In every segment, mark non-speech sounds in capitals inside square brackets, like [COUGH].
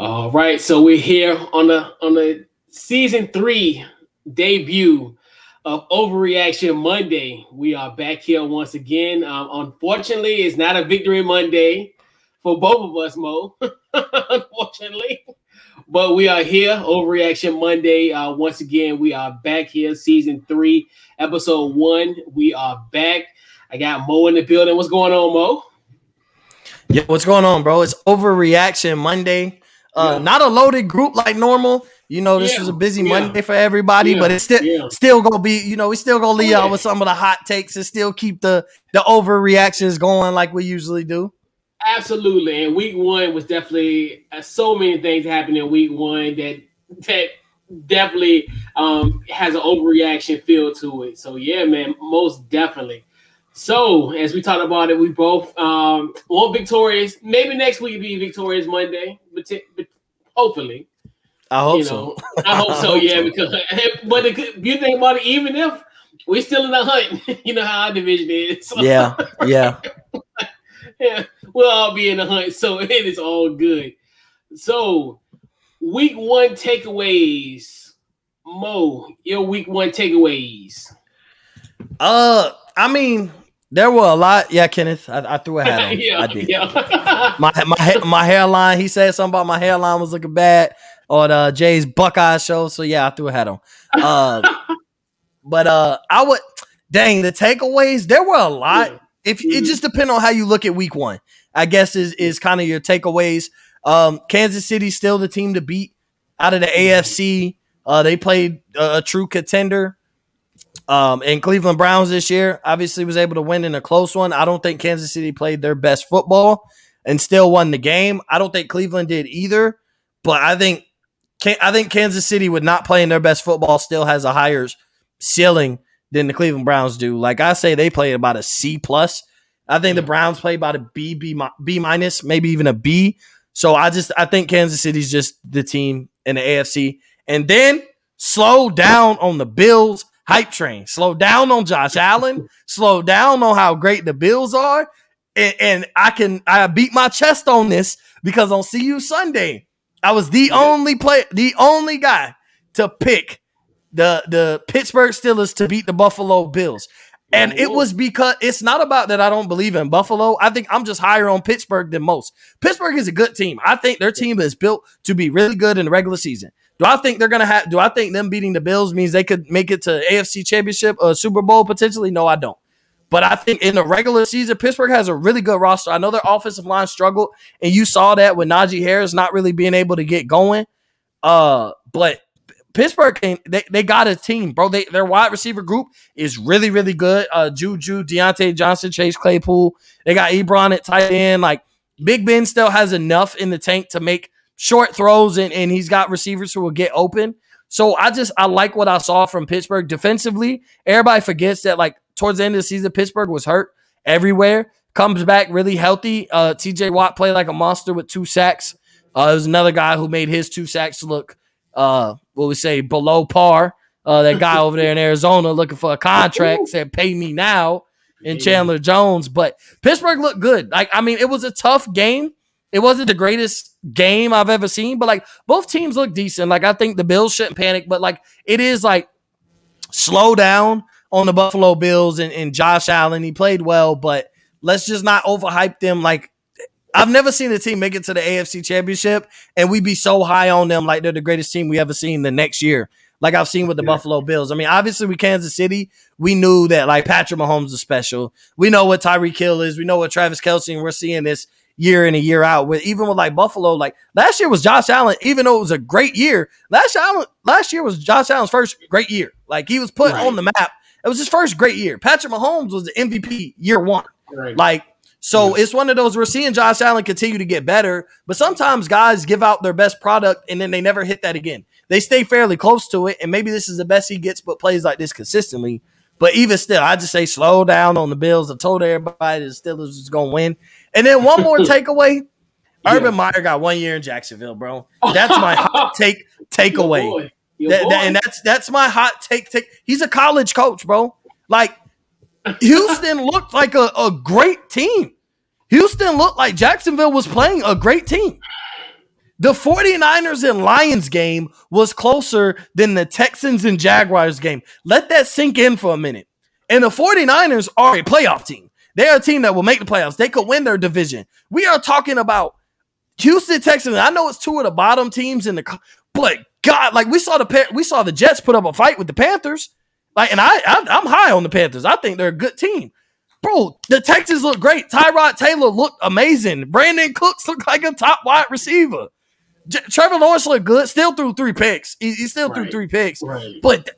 All right, so we're here on the on the season three debut of Overreaction Monday. We are back here once again. Um, unfortunately, it's not a victory Monday for both of us, Mo. [LAUGHS] unfortunately, but we are here. Overreaction Monday. Uh, once again, we are back here, season three, episode one. We are back. I got Mo in the building. What's going on, Mo? Yeah, what's going on, bro? It's Overreaction Monday. Uh, yeah. Not a loaded group like normal. You know, this yeah. was a busy. Monday for everybody, but it's still still gonna be. You know, we still gonna leave out with some of the hot takes and still keep the the overreactions going like we usually do. Absolutely, and week one was definitely uh, so many things happened in week one that that definitely um, has an overreaction feel to it. So yeah, man, most definitely. So as we talked about it, we both um, want victorious. Maybe next week be victorious Monday, but, t- but hopefully. I hope you know, so. I hope so. [LAUGHS] yeah, because [LAUGHS] but the good thing about it, even if we're still in the hunt, [LAUGHS] you know how our division is. So. Yeah, yeah, yeah. We'll all be in the hunt, so it is all good. So, week one takeaways, Mo. Your week one takeaways. Uh, I mean, there were a lot. Yeah, Kenneth, I, I threw a hat on. [LAUGHS] yeah, I did. Yeah. my my my hairline. He said something about my hairline was looking bad on uh, Jay's Buckeye show. So yeah, I threw a hat on. Uh, [LAUGHS] but uh, I would. Dang, the takeaways. There were a lot. Yeah. If it mm-hmm. just depends on how you look at week one, I guess is is kind of your takeaways. Um, Kansas City still the team to beat out of the AFC. Uh, they played a, a true contender. Um, and Cleveland Browns this year obviously was able to win in a close one. I don't think Kansas City played their best football and still won the game. I don't think Cleveland did either, but I think I think Kansas City would not playing their best football still has a higher ceiling than the Cleveland Browns do. Like I say, they played about a C plus. I think the Browns play about a B, B, B minus, maybe even a B. So I just I think Kansas City's just the team in the AFC. And then slow down on the Bills hype train. Slow down on Josh [LAUGHS] Allen. Slow down on how great the Bills are. And, and, I can I beat my chest on this because on See You Sunday, I was the only play, the only guy to pick the the Pittsburgh Steelers to beat the Buffalo Bills. And it was because it's not about that I don't believe in Buffalo. I think I'm just higher on Pittsburgh than most. Pittsburgh is a good team. I think their team is built to be really good in the regular season. Do I think they're gonna have? Do I think them beating the Bills means they could make it to AFC Championship or Super Bowl potentially? No, I don't. But I think in the regular season, Pittsburgh has a really good roster. I know their offensive line struggled, and you saw that with Najee Harris not really being able to get going. Uh, but Pittsburgh came, they, they got a team, bro. They their wide receiver group is really, really good. Uh Juju, Diontae Johnson, Chase Claypool. They got Ebron at tight end. Like Big Ben still has enough in the tank to make short throws and, and he's got receivers who will get open. So I just I like what I saw from Pittsburgh defensively. Everybody forgets that like towards the end of the season, Pittsburgh was hurt everywhere. Comes back really healthy. Uh, TJ Watt played like a monster with two sacks. Uh, there's another guy who made his two sacks look uh what we say below par. Uh, that guy over there in Arizona looking for a contract said pay me now in Chandler Jones. But Pittsburgh looked good. Like I mean, it was a tough game. It wasn't the greatest game I've ever seen, but like both teams look decent. Like I think the Bills shouldn't panic, but like it is like slow down on the Buffalo Bills and, and Josh Allen. He played well, but let's just not overhype them. Like I've never seen a team make it to the AFC Championship and we be so high on them like they're the greatest team we ever seen the next year. Like I've seen with the yeah. Buffalo Bills. I mean, obviously with Kansas City, we knew that like Patrick Mahomes is special. We know what Tyreek Hill is. We know what Travis Kelce, and we're seeing this year in and year out. With even with like Buffalo, like last year was Josh Allen, even though it was a great year. Last Allen, last year was Josh Allen's first great year. Like he was put right. on the map. It was his first great year. Patrick Mahomes was the MVP year one. Right. Like so it's one of those we're seeing Josh Allen continue to get better, but sometimes guys give out their best product and then they never hit that again. They stay fairly close to it, and maybe this is the best he gets, but plays like this consistently. But even still, I just say slow down on the Bills. I told everybody the Steelers is going to win. And then one more [LAUGHS] takeaway. Yeah. Urban Meyer got one year in Jacksonville, bro. That's my [LAUGHS] hot take takeaway. That, that, and that's that's my hot take. Take. He's a college coach, bro. Like Houston [LAUGHS] looked like a, a great team. Houston looked like Jacksonville was playing a great team. The 49ers and Lions game was closer than the Texans and Jaguars game. Let that sink in for a minute. And the 49ers are a playoff team. They're a team that will make the playoffs. They could win their division. We are talking about Houston Texans. I know it's two of the bottom teams in the but God, like we saw the we saw the Jets put up a fight with the Panthers. Like, and I, I I'm high on the Panthers. I think they're a good team. Bro, the Texans look great. Tyrod Taylor looked amazing. Brandin Cooks looked like a top wide receiver. J- Trevor Lawrence looked good. Still threw three picks. He, he still right. threw three picks. Right. But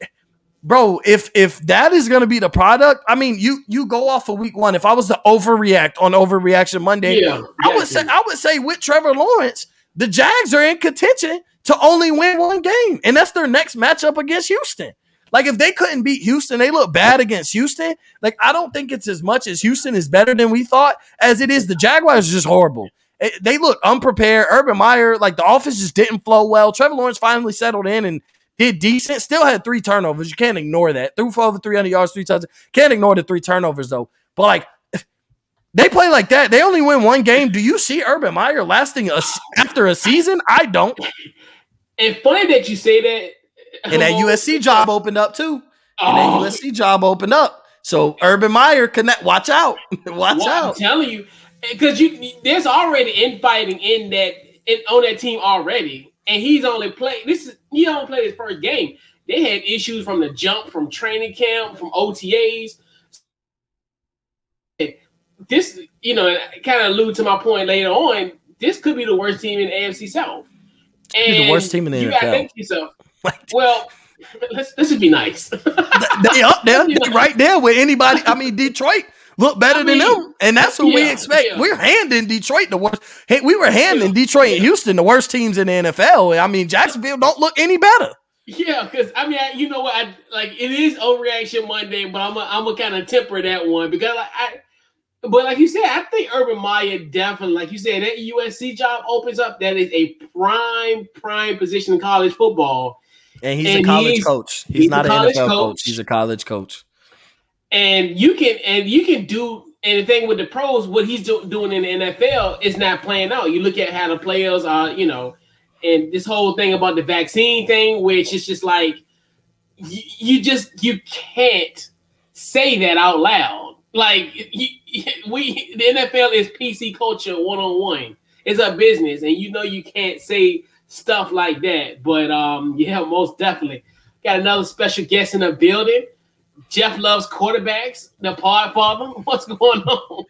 bro, if if that is gonna be the product, I mean, you you go off of week one. If I was to overreact on overreaction Monday, yeah, I would say I would say with Trevor Lawrence, the Jags are in contention to only win one game, and that's their next matchup against Houston. Like if they couldn't beat Houston, they look bad against Houston. Like I don't think it's as much as Houston is better than we thought as it is the Jaguars are just horrible. It, they look unprepared. Urban Meyer, like the offense just didn't flow well. Trevor Lawrence finally settled in and did decent. Still had three turnovers. You can't ignore that. Threw for over 300 yards three times. Can't ignore the three turnovers though. But like [SIGHS] they play like that. They only win one game. Do you see Urban Meyer lasting us after a season? I don't. And funny that you say that. And that USC job opened up too. And that USC oh. job opened up. So Urban Meyer connect. Watch out. [LAUGHS] watch well, out. I'm telling you, because you there's already infighting in that in, on that team already, and he's only played. This is he only played his first game. They had issues from the jump, from training camp, from OTAs. This, you know, kind of allude to my point later on. This could be the worst team in AFC South. And the worst team in the you NFL. Gotta think yourself, [LAUGHS] well, let's let's just be nice. [LAUGHS] they up [LAUGHS] there, right there with anybody. I mean, Detroit look better I mean, than them, and that's what yeah, we expect. Yeah. We're handing Detroit the worst. Hey, we were handing yeah. Detroit and Houston the worst teams in the NFL. I mean, Jacksonville don't look any better. Yeah, because I mean, I, you know what? I like it is overreaction Monday, but I'm a, I'm gonna kind of temper that one because like, I but like you said, I think Urban Meyer definitely, like you said, that USC job opens up. That is a prime, prime position in college football. And he's and a college he's, coach. He's, he's not an NFL coach. coach. He's a college coach. And you can and you can do anything with the pros. What he's do, doing in the NFL is not playing out. You look at how the players are, you know, and this whole thing about the vaccine thing, which is just like you, you just you can't say that out loud. Like we the NFL is PC culture one on one. It's a business, and you know you can't say stuff like that. But um, yeah, most definitely got another special guest in the building. Jeff loves quarterbacks. The pod father. [LAUGHS] What's going on?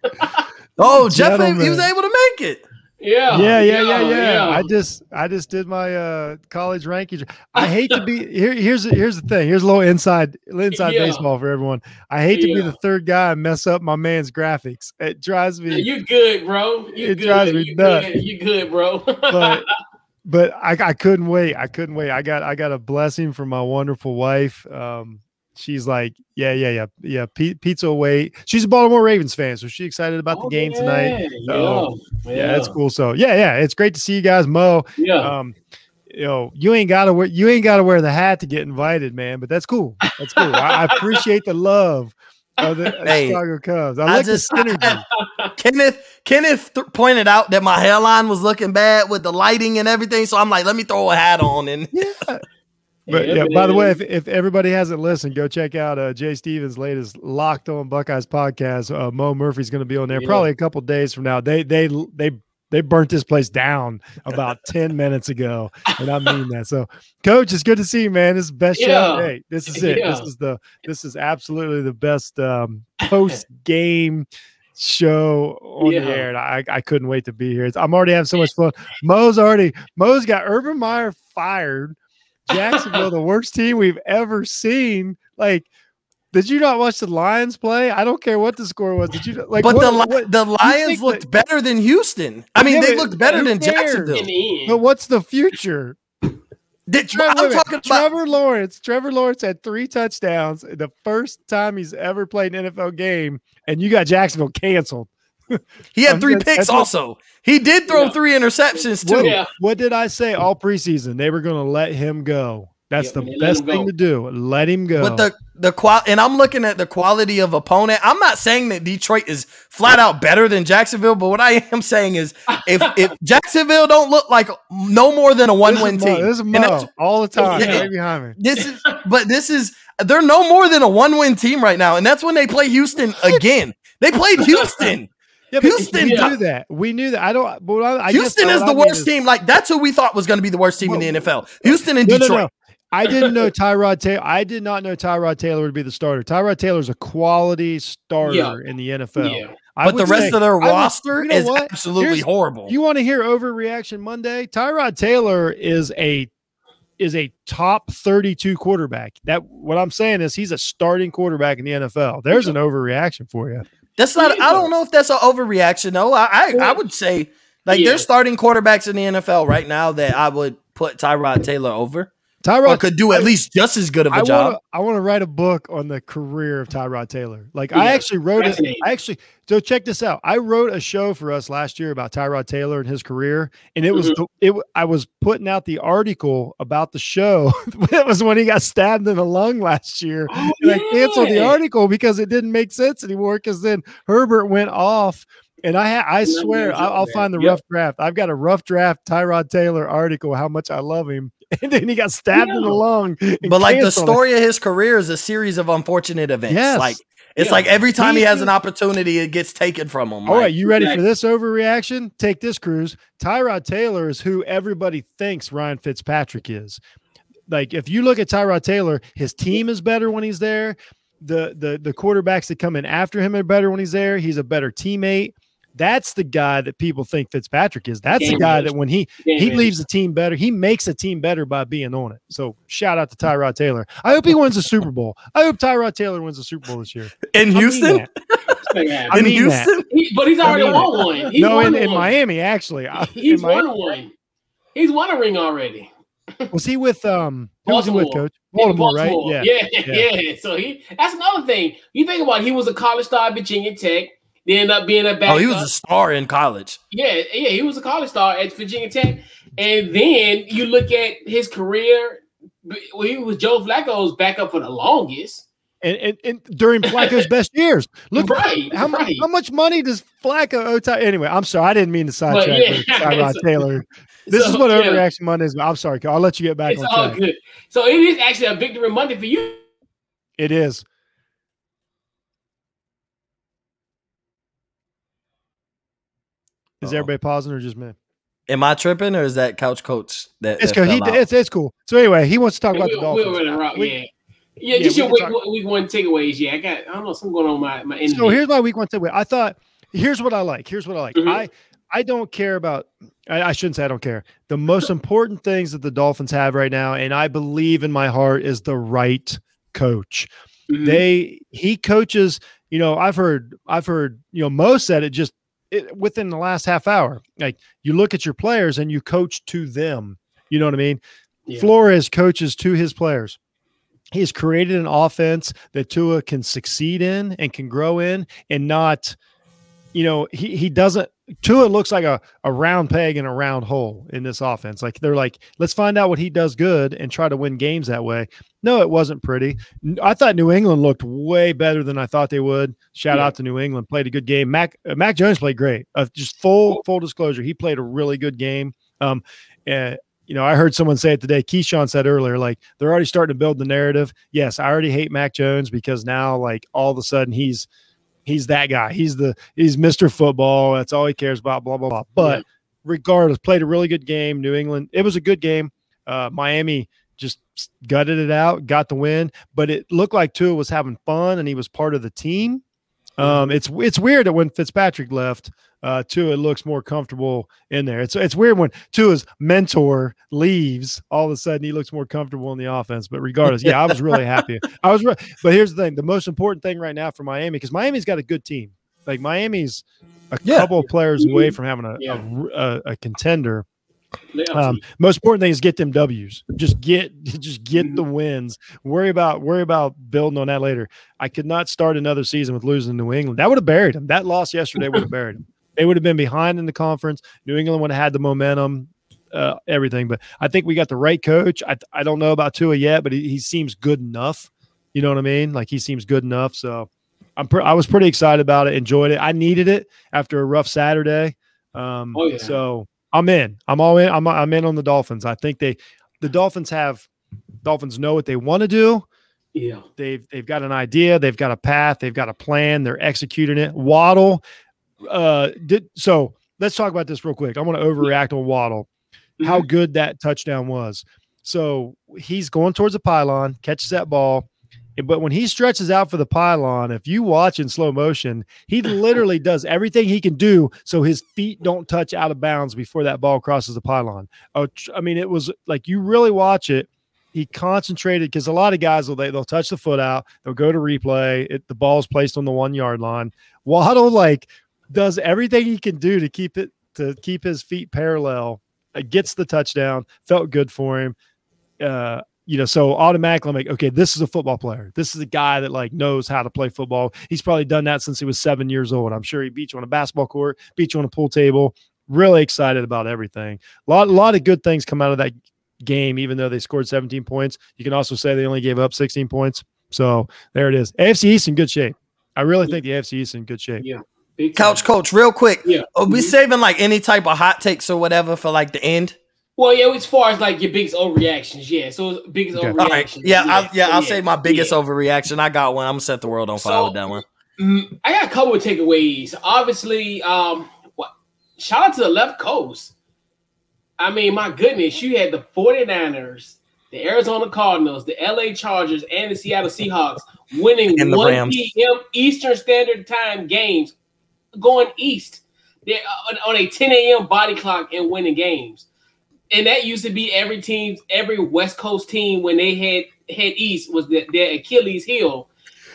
oh, [LAUGHS] Jeff, he was able to make it. Yeah, yeah, yeah, yeah, yeah, yeah. I just, I just did my uh, college rankings. I hate to be [LAUGHS] here. Here's, here's the thing. Here's a little inside, inside yeah. baseball for everyone. I hate to be the third guy and mess up my man's graphics. It drives me. You good, bro? You it good. drives me you nuts. Good. You good, bro? but, but I, I couldn't wait. I couldn't wait. I got, I got a blessing from my wonderful wife. Um, she's like, yeah, yeah, yeah, yeah. P- pizza wait. She's a Baltimore Ravens fan, so she's excited about oh, the game yeah, tonight. So, yeah, yeah, that's cool. So yeah, yeah, it's great to see you guys, Mo. Yeah. Um, you know, you ain't gotta wear you ain't gotta wear the hat to get invited, man. But that's cool. That's cool. I, I, appreciate the love of the hey, Chicago Cubs. I, I like just, the [LAUGHS] Kenneth Kenneth th- pointed out that my hairline was looking bad with the lighting and everything, so I'm like, let me throw a hat on and yeah. But yeah, by the way, if, if everybody hasn't listened, go check out uh, Jay Stevens' latest Locked On Buckeyes podcast. Uh, Mo Murphy's going to be on there yeah. probably a couple days from now. They they they they burnt this place down about [LAUGHS] 10 minutes ago. And I mean that. So coach, it's good to see you, man. This is best yeah. show. Hey, this is it. Yeah. This is the this is absolutely the best um, post game show on yeah. the air. And I, I couldn't wait to be here. I'm already having so much fun. Mo's already Mo's got Urban Meyer fired Jacksonville, the worst team we've ever seen. Like, did you not watch the Lions play? I don't care what the score was. Did you like? But what, the what, the Lions looked that, better than Houston. I mean, yeah, they looked better than Jacksonville. But what's the future? Did, Trevor, I'm talking about Trevor Lawrence. Trevor Lawrence had three touchdowns the first time he's ever played an NFL game, and you got Jacksonville canceled. [LAUGHS] he had three picks also. He did throw yeah. three interceptions too. What, what, did I say all preseason? They were going to let him go. That's the best thing to do. Let him go. But the the qual and I'm looking at the quality of opponent. I'm not saying that Detroit is flat out better than Jacksonville, but what I am saying is if [LAUGHS] if Jacksonville don't look like no more than a one win team, this is Mo, all the time. Yeah, right behind me. This is but this is they're no more than a one win team right now, and that's when they play Houston [LAUGHS] again. They played Houston. Yeah, Houston we knew that. We knew that. I don't. But I, I Houston is the worst is, team. Like that's who we thought was going to be the worst team well, in the NFL. Houston and no, Detroit. No, no. I didn't know [LAUGHS] Tyrod Taylor. I did not know Tyrod Taylor would be the starter. Tyrod Taylor is a quality starter yeah. in the NFL. Yeah. but the rest say, of their roster would, you know is what? absolutely Here's, horrible. You want to hear overreaction Monday? Tyrod Taylor is a is a top 32 quarterback. That what I'm saying is he's a starting quarterback in the NFL. There's an overreaction for you. That's not I don't know if that's an overreaction though. I I, I would say like yeah. there's starting quarterbacks in the NFL right now that I would put Tyrod Taylor over. Tyrod could do at least just as good of a I job. Wanna, I want to write a book on the career of Tyrod Taylor. Like yeah, I actually wrote it. I actually so check this out. I wrote a show for us last year about Tyrod Taylor and his career, and it was mm-hmm. the, it. I was putting out the article about the show. [LAUGHS] it was when he got stabbed in the lung last year, oh, and yeah. I canceled the article because it didn't make sense anymore. Because then Herbert went off and I ha- I swear I'll, I'll find the yep. rough draft. I've got a rough draft Tyrod Taylor article. How much I love him, [LAUGHS] and then he got stabbed yeah. in the lung. But like the story it. of his career is a series of unfortunate events. Yes. Like it's yeah. like every time he, he, has an opportunity, it gets taken from him. All like, right, you ready exactly. for this overreaction? Take this, Cruz. Tyrod Taylor is who everybody thinks Ryan Fitzpatrick is. Like if you look at Tyrod Taylor, his team is better when he's there. The the the quarterbacks that come in after him are better when he's there. He's a better teammate. That's the guy that people think Fitzpatrick is. That's Game the guy that when he Game he leaves the team better, he makes a team better by being on it. So shout out to Tyrod Taylor. I hope he wins a Super Bowl. I hope Tyrod Taylor wins a Super Bowl this year. In Houston? I in Houston? He, but he's already won one. He's no, won in, in Miami, actually. He's won one. He's won a ring already. was he with um who was he with coach? Baltimore, Baltimore, right? Yeah. yeah. [LAUGHS] yeah. Yeah. So he that's another thing. You think about it, he was a college star at Virginia Tech. They end up being a back. Oh, he was a star in college. Yeah, yeah, he was a college star at Virginia Tech. And then you look at his career. Well, he was Joe Flacco's backup for the longest. And, and, and during Flacco's [LAUGHS] best years, look right, how, right. how much money does Flacco owe? Ty- anyway, I'm sorry, I didn't mean to sidetrack yeah, Tyrod so, [LAUGHS] Taylor. This so, is what yeah. overreaction Monday is. I'm sorry, I'll let you get back. It's all track. good. So it is actually a victory Monday for you. It is. Is Uh-oh. everybody pausing or just me? Am I tripping or is that couch coach that it's cool? He, it's, it's cool. So anyway, he wants to talk about we, the Dolphins. We're rock, we, yeah. Yeah, yeah, just your week, talk- week one takeaways. Yeah, I got I don't know something going on my my So here's my week one takeaway. I thought here's what I like. Here's what I like. Mm-hmm. I I don't care about I, I, shouldn't say I don't care. The most important things that the Dolphins have right now, and I believe in my heart, is the right coach. Mm-hmm. They he coaches, you know, I've heard I've heard, you know, Mo said it just it, within the last half hour. Like you look at your players and you coach to them. You know what I mean? Yeah. Flores coaches to his players. He has created an offense that Tua can succeed in and can grow in and not, you know, he, he doesn't Tua looks like a, a round peg in a round hole in this offense. Like they're like, let's find out what he does good and try to win games that way. No, it wasn't pretty. I thought New England looked way better than I thought they would. Shout yeah. out to New England, played a good game. Mac uh, Mac Jones played great. Uh, just full full disclosure, he played a really good game. Um, uh, you know, I heard someone say it today. Keyshawn said earlier, like they're already starting to build the narrative. Yes, I already hate Mac Jones because now, like all of a sudden, he's he's that guy. He's the he's Mr. Football. That's all he cares about. Blah blah blah. But yeah. regardless, played a really good game. New England. It was a good game. Uh, Miami just gutted it out, got the win. But it looked like Tua was having fun and he was part of the team. Um, it's it's weird that when Fitzpatrick left, uh, Tua looks more comfortable in there. It's it's weird when Tua's mentor leaves, all of a sudden he looks more comfortable in the offense. But regardless, yeah, I was really happy. I was, re- but here's the thing: the most important thing right now for Miami because Miami's got a good team. Like Miami's a yeah. couple of players away from having a, yeah. a, a, a contender. Um, most important thing is get them W's. Just get [LAUGHS] just get mm-hmm. the wins. Worry about worry about building on that later. I could not start another season with losing New England. That would have buried them. That loss yesterday would have buried them. They would have been behind in the conference. New England would have had the momentum. uh, everything. But I think we got the right coach. I I don't know about Tua yet, but he, he seems good enough. You know what I mean? Like he seems good enough. So I'm pre- I was pretty excited about it. Enjoyed it. I needed it after a rough Saturday. Um, oh, yeah. So I'm in. I'm all in. I'm I'm in on the Dolphins. I think they the Dolphins have Dolphins know what they want to do. Yeah. They've they've got an idea, they've got a path, they've got a plan, they're executing it. Waddle uh did so let's talk about this real quick. I want to overreact on Waddle. Mm-hmm. How good that touchdown was. So he's going towards the pylon, catches that ball. But when he stretches out for the pylon, if you watch in slow motion, he [LAUGHS] literally does everything he can do so his feet don't touch out of bounds before that ball crosses the pylon. Oh, I mean, it was like you really watch it. He concentrated because a lot of guys will they, they'll touch the foot out, they'll go to replay. It, the ball's placed on the one yard line. Waddle like does everything he can do to keep it to keep his feet parallel. It gets the touchdown. Felt good for him. Uh, you know, so automatically I'm like, okay, this is a football player. This is a guy that like knows how to play football. He's probably done that since he was seven years old. I'm sure he beat you on a basketball court, beat you on a pool table. Really excited about everything. A lot, a lot of good things come out of that game, even though they scored 17 points. You can also say they only gave up 16 points. So there it is. AFC East in good shape. I really think the AFC East in good shape. Yeah. Couch coach, real quick. Yeah. Are we mm-hmm. saving like any type of hot takes or whatever for like the end? Well, yeah, as far as like your biggest overreactions, yeah. So biggest okay. overreactions. All right. Yeah, yeah, I'll, yeah, I'll yeah. say my biggest yeah. overreaction. I got one. I'm gonna set the world on fire so, with that one. Mm, I got a couple of takeaways. Obviously, um, what shout out to the left coast. I mean, my goodness, you had the 49ers, the Arizona Cardinals, the LA Chargers, and the Seattle Seahawks [LAUGHS] winning 1 Rams. p.m. Eastern Standard Time games going east. On a 10 a.m. body clock and winning games and that used to be every team, every West Coast team when they head head east was the, their Achilles heel.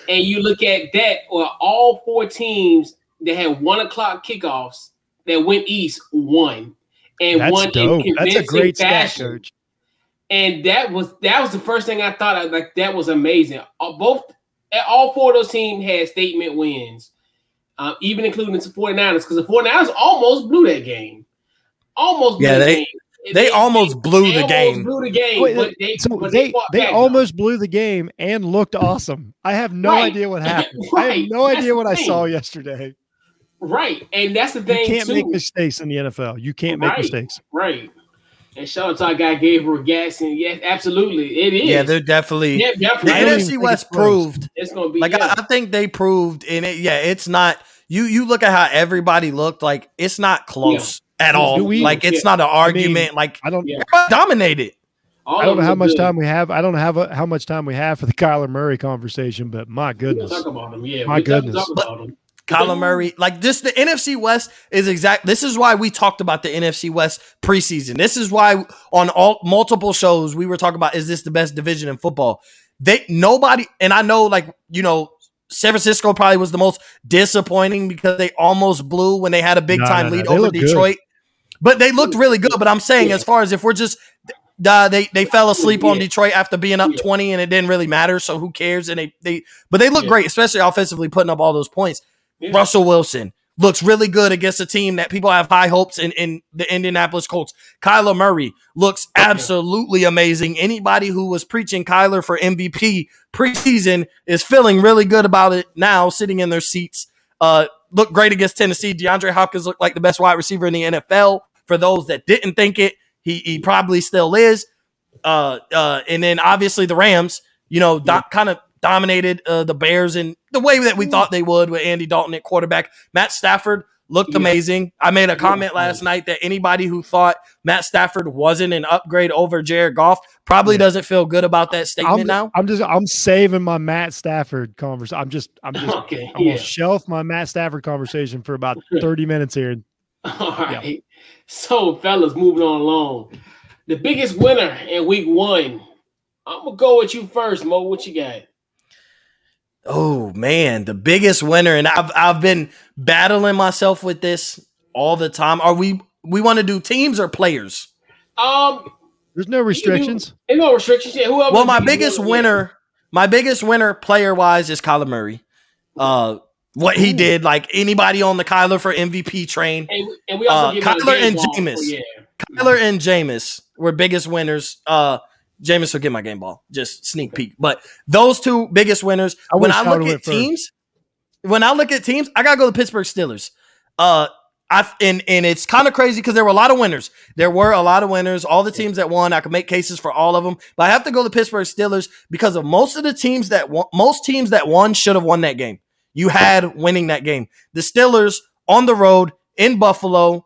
And you look at that, or all four teams that had one o'clock kickoffs that went east won, and That's won dope. in convincing That's a great fashion. Stat, and that was that was the first thing I thought of. Like that was amazing. Uh, both all four of those teams had statement wins, uh, even including the 49ers, because the 49ers almost blew that game. Almost yeah, they, game they, almost blew they the game. Blew the game. Wait, they, so they, they, almost blew the game and looked awesome. I have no right. idea what [LAUGHS] happened. right. I have no that's idea what I saw yesterday. Right, and that's the thing. You can't too. make mistakes in the NFL. You can't make right. mistakes. Right. And shout out to our guy Gabriel Gasson. Yes, absolutely, it is. Yeah, they're definitely. Yeah, definitely. The NFC West proved. It's gonna be like yeah. I, I, think they proved, and it, yeah, it's not. You you look at how everybody looked like it's not close at all. We, like it's yeah. not an argument. I mean, like I don't yeah. dominated. All I don't know how much good. time we have. I don't know how, how much time we have for the Kyler Murray conversation, but my goodness, talk about him. Yeah, my goodness. Kyler Murray, like this, the NFC West is exact. This is why we talked about the NFC West preseason. This is why on all multiple shows we were talking about is this the best division in football? They nobody, and I know like you know San Francisco probably was the most disappointing because they almost blew when they had a big time lead over Detroit. Good. But they looked really good. But I'm saying, yeah. as far as if we're just uh, they they fell asleep yeah. on Detroit after being up yeah. 20 and it didn't really matter. So who cares? And they they but they look great, especially offensively, putting up all those points. Russell Wilson looks really good against a team that people have high hopes in in the Indianapolis Colts. Kyler Murray looks absolutely amazing. Anybody who was preaching Kyler for MVP preseason is feeling really good about it now, sitting in their seats. Uh, looked great against Tennessee. DeAndre Hopkins looked like the best wide receiver in the NFL. For those that didn't think it, he, he probably still is. Uh, uh, and then obviously the Rams, you know, do- kind of dominated uh, the Bears in the way that we thought they would with Andy Dalton at quarterback. Matt Stafford looked yeah. amazing. I made a comment yeah. last night that anybody who thought Matt Stafford wasn't an upgrade over Jared Goff probably yeah. doesn't feel good about that statement I'm, now. I'm just I'm saving my Matt Stafford conversation. I'm just I'm just [LAUGHS] okay, I'm gonna shelf my Matt Stafford conversation for about [LAUGHS] 30 minutes here. All right. So fellas, moving on along. The biggest winner in week one. I'm gonna go with you first, Mo. What you got? Oh man, the biggest winner, and I've I've been battling myself with this all the time. Are we we want to do teams or players? Um, there's no restrictions. There's no restrictions. Yeah, whoever. Well, my biggest winner, my biggest winner player wise is Kyler Murray. Uh, what he did, like anybody on the Kyler for MVP train. And, and we also uh, Kyler and Jameis. Yeah. Kyler and Jameis were biggest winners. Uh, Jameis will get my game ball. Just sneak peek. But those two biggest winners. I when I look at teams, first. when I look at teams, I gotta go to Pittsburgh Steelers. Uh, I and and it's kind of crazy because there were a lot of winners. There were a lot of winners. All the teams that won, I could make cases for all of them. But I have to go to Pittsburgh Steelers because of most of the teams that won, most teams that won should have won that game. You had winning that game. The Steelers on the road in Buffalo,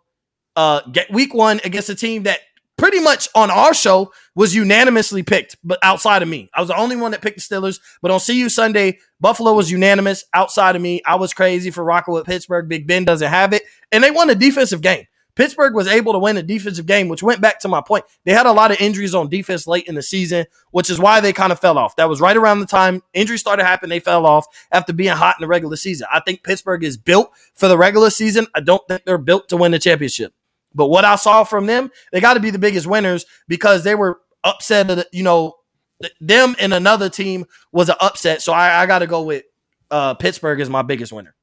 uh, get week one against a team that pretty much on our show was unanimously picked, but outside of me. I was the only one that picked the Steelers. But on See You Sunday, Buffalo was unanimous outside of me. I was crazy for rocking with Pittsburgh. Big Ben doesn't have it. And they won a defensive game. Pittsburgh was able to win a defensive game, which went back to my point. They had a lot of injuries on defense late in the season, which is why they kind of fell off. That was right around the time injuries started happening. They fell off after being hot in the regular season. I think Pittsburgh is built for the regular season. I don't think they're built to win the championship. But what I saw from them, they got to be the biggest winners because they were upset. you know, them and another team was an upset. So I, I got to go with uh, Pittsburgh as my biggest winner.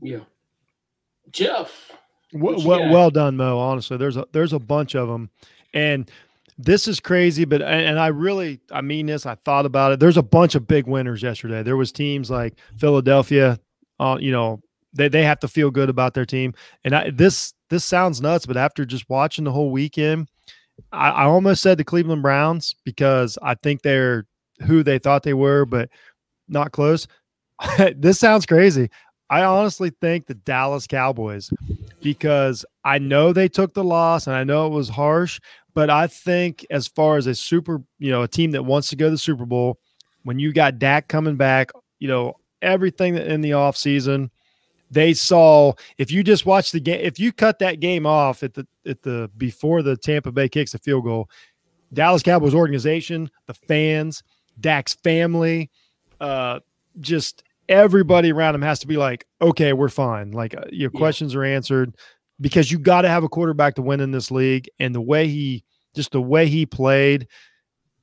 Yeah, Jeff. Well, well, well, done, Mo. Honestly, there's a there's a bunch of them, and this is crazy. But and I really, I mean this. I thought about it. There's a bunch of big winners yesterday. There was teams like Philadelphia. Uh, you know, they they have to feel good about their team. And I, this this sounds nuts, but after just watching the whole weekend, I, I almost said the Cleveland Browns because I think they're who they thought they were, but not close. [LAUGHS] this sounds crazy. I honestly think the Dallas Cowboys because I know they took the loss and I know it was harsh, but I think as far as a super, you know, a team that wants to go to the Super Bowl, when you got Dak coming back, you know, everything in the offseason, they saw if you just watch the game, if you cut that game off at the at the before the Tampa Bay kicks a field goal, Dallas Cowboys organization, the fans, Dak's family, uh, just everybody around him has to be like, okay, we're fine. Like uh, your yeah. questions are answered because you got to have a quarterback to win in this league, and the way he just the way he played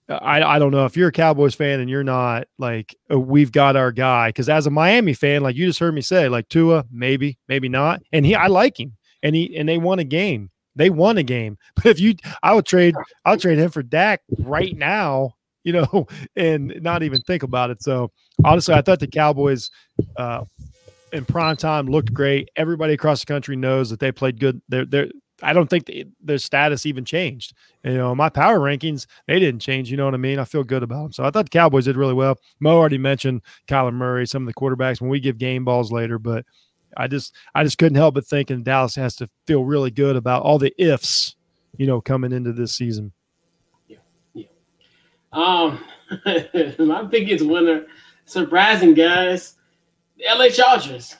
I, I don't know if you're a Cowboys fan and you're not like we've got our guy because as a Miami fan, like you just heard me say, like Tua, maybe, maybe not, and he I like him and he and they won a game. They won a game. [LAUGHS] But if you, I would trade, I'll trade him for Dak right now, you know, [LAUGHS] and not even think about it. So honestly, I thought the Cowboys uh, in prime time looked great. Everybody across the country knows that they played good. They're they're I don't think the, their status even changed. You know, my power rankings, they didn't change. You know what I mean? I feel good about them. So I thought the Cowboys did really well. Mo already mentioned Kyler Murray, some of the quarterbacks when we give game balls later, but I just I just couldn't help but thinking Dallas has to feel really good about all the ifs, you know, coming into this season. Yeah, yeah. Um, [LAUGHS] my biggest winner, surprising guys, LA Chargers.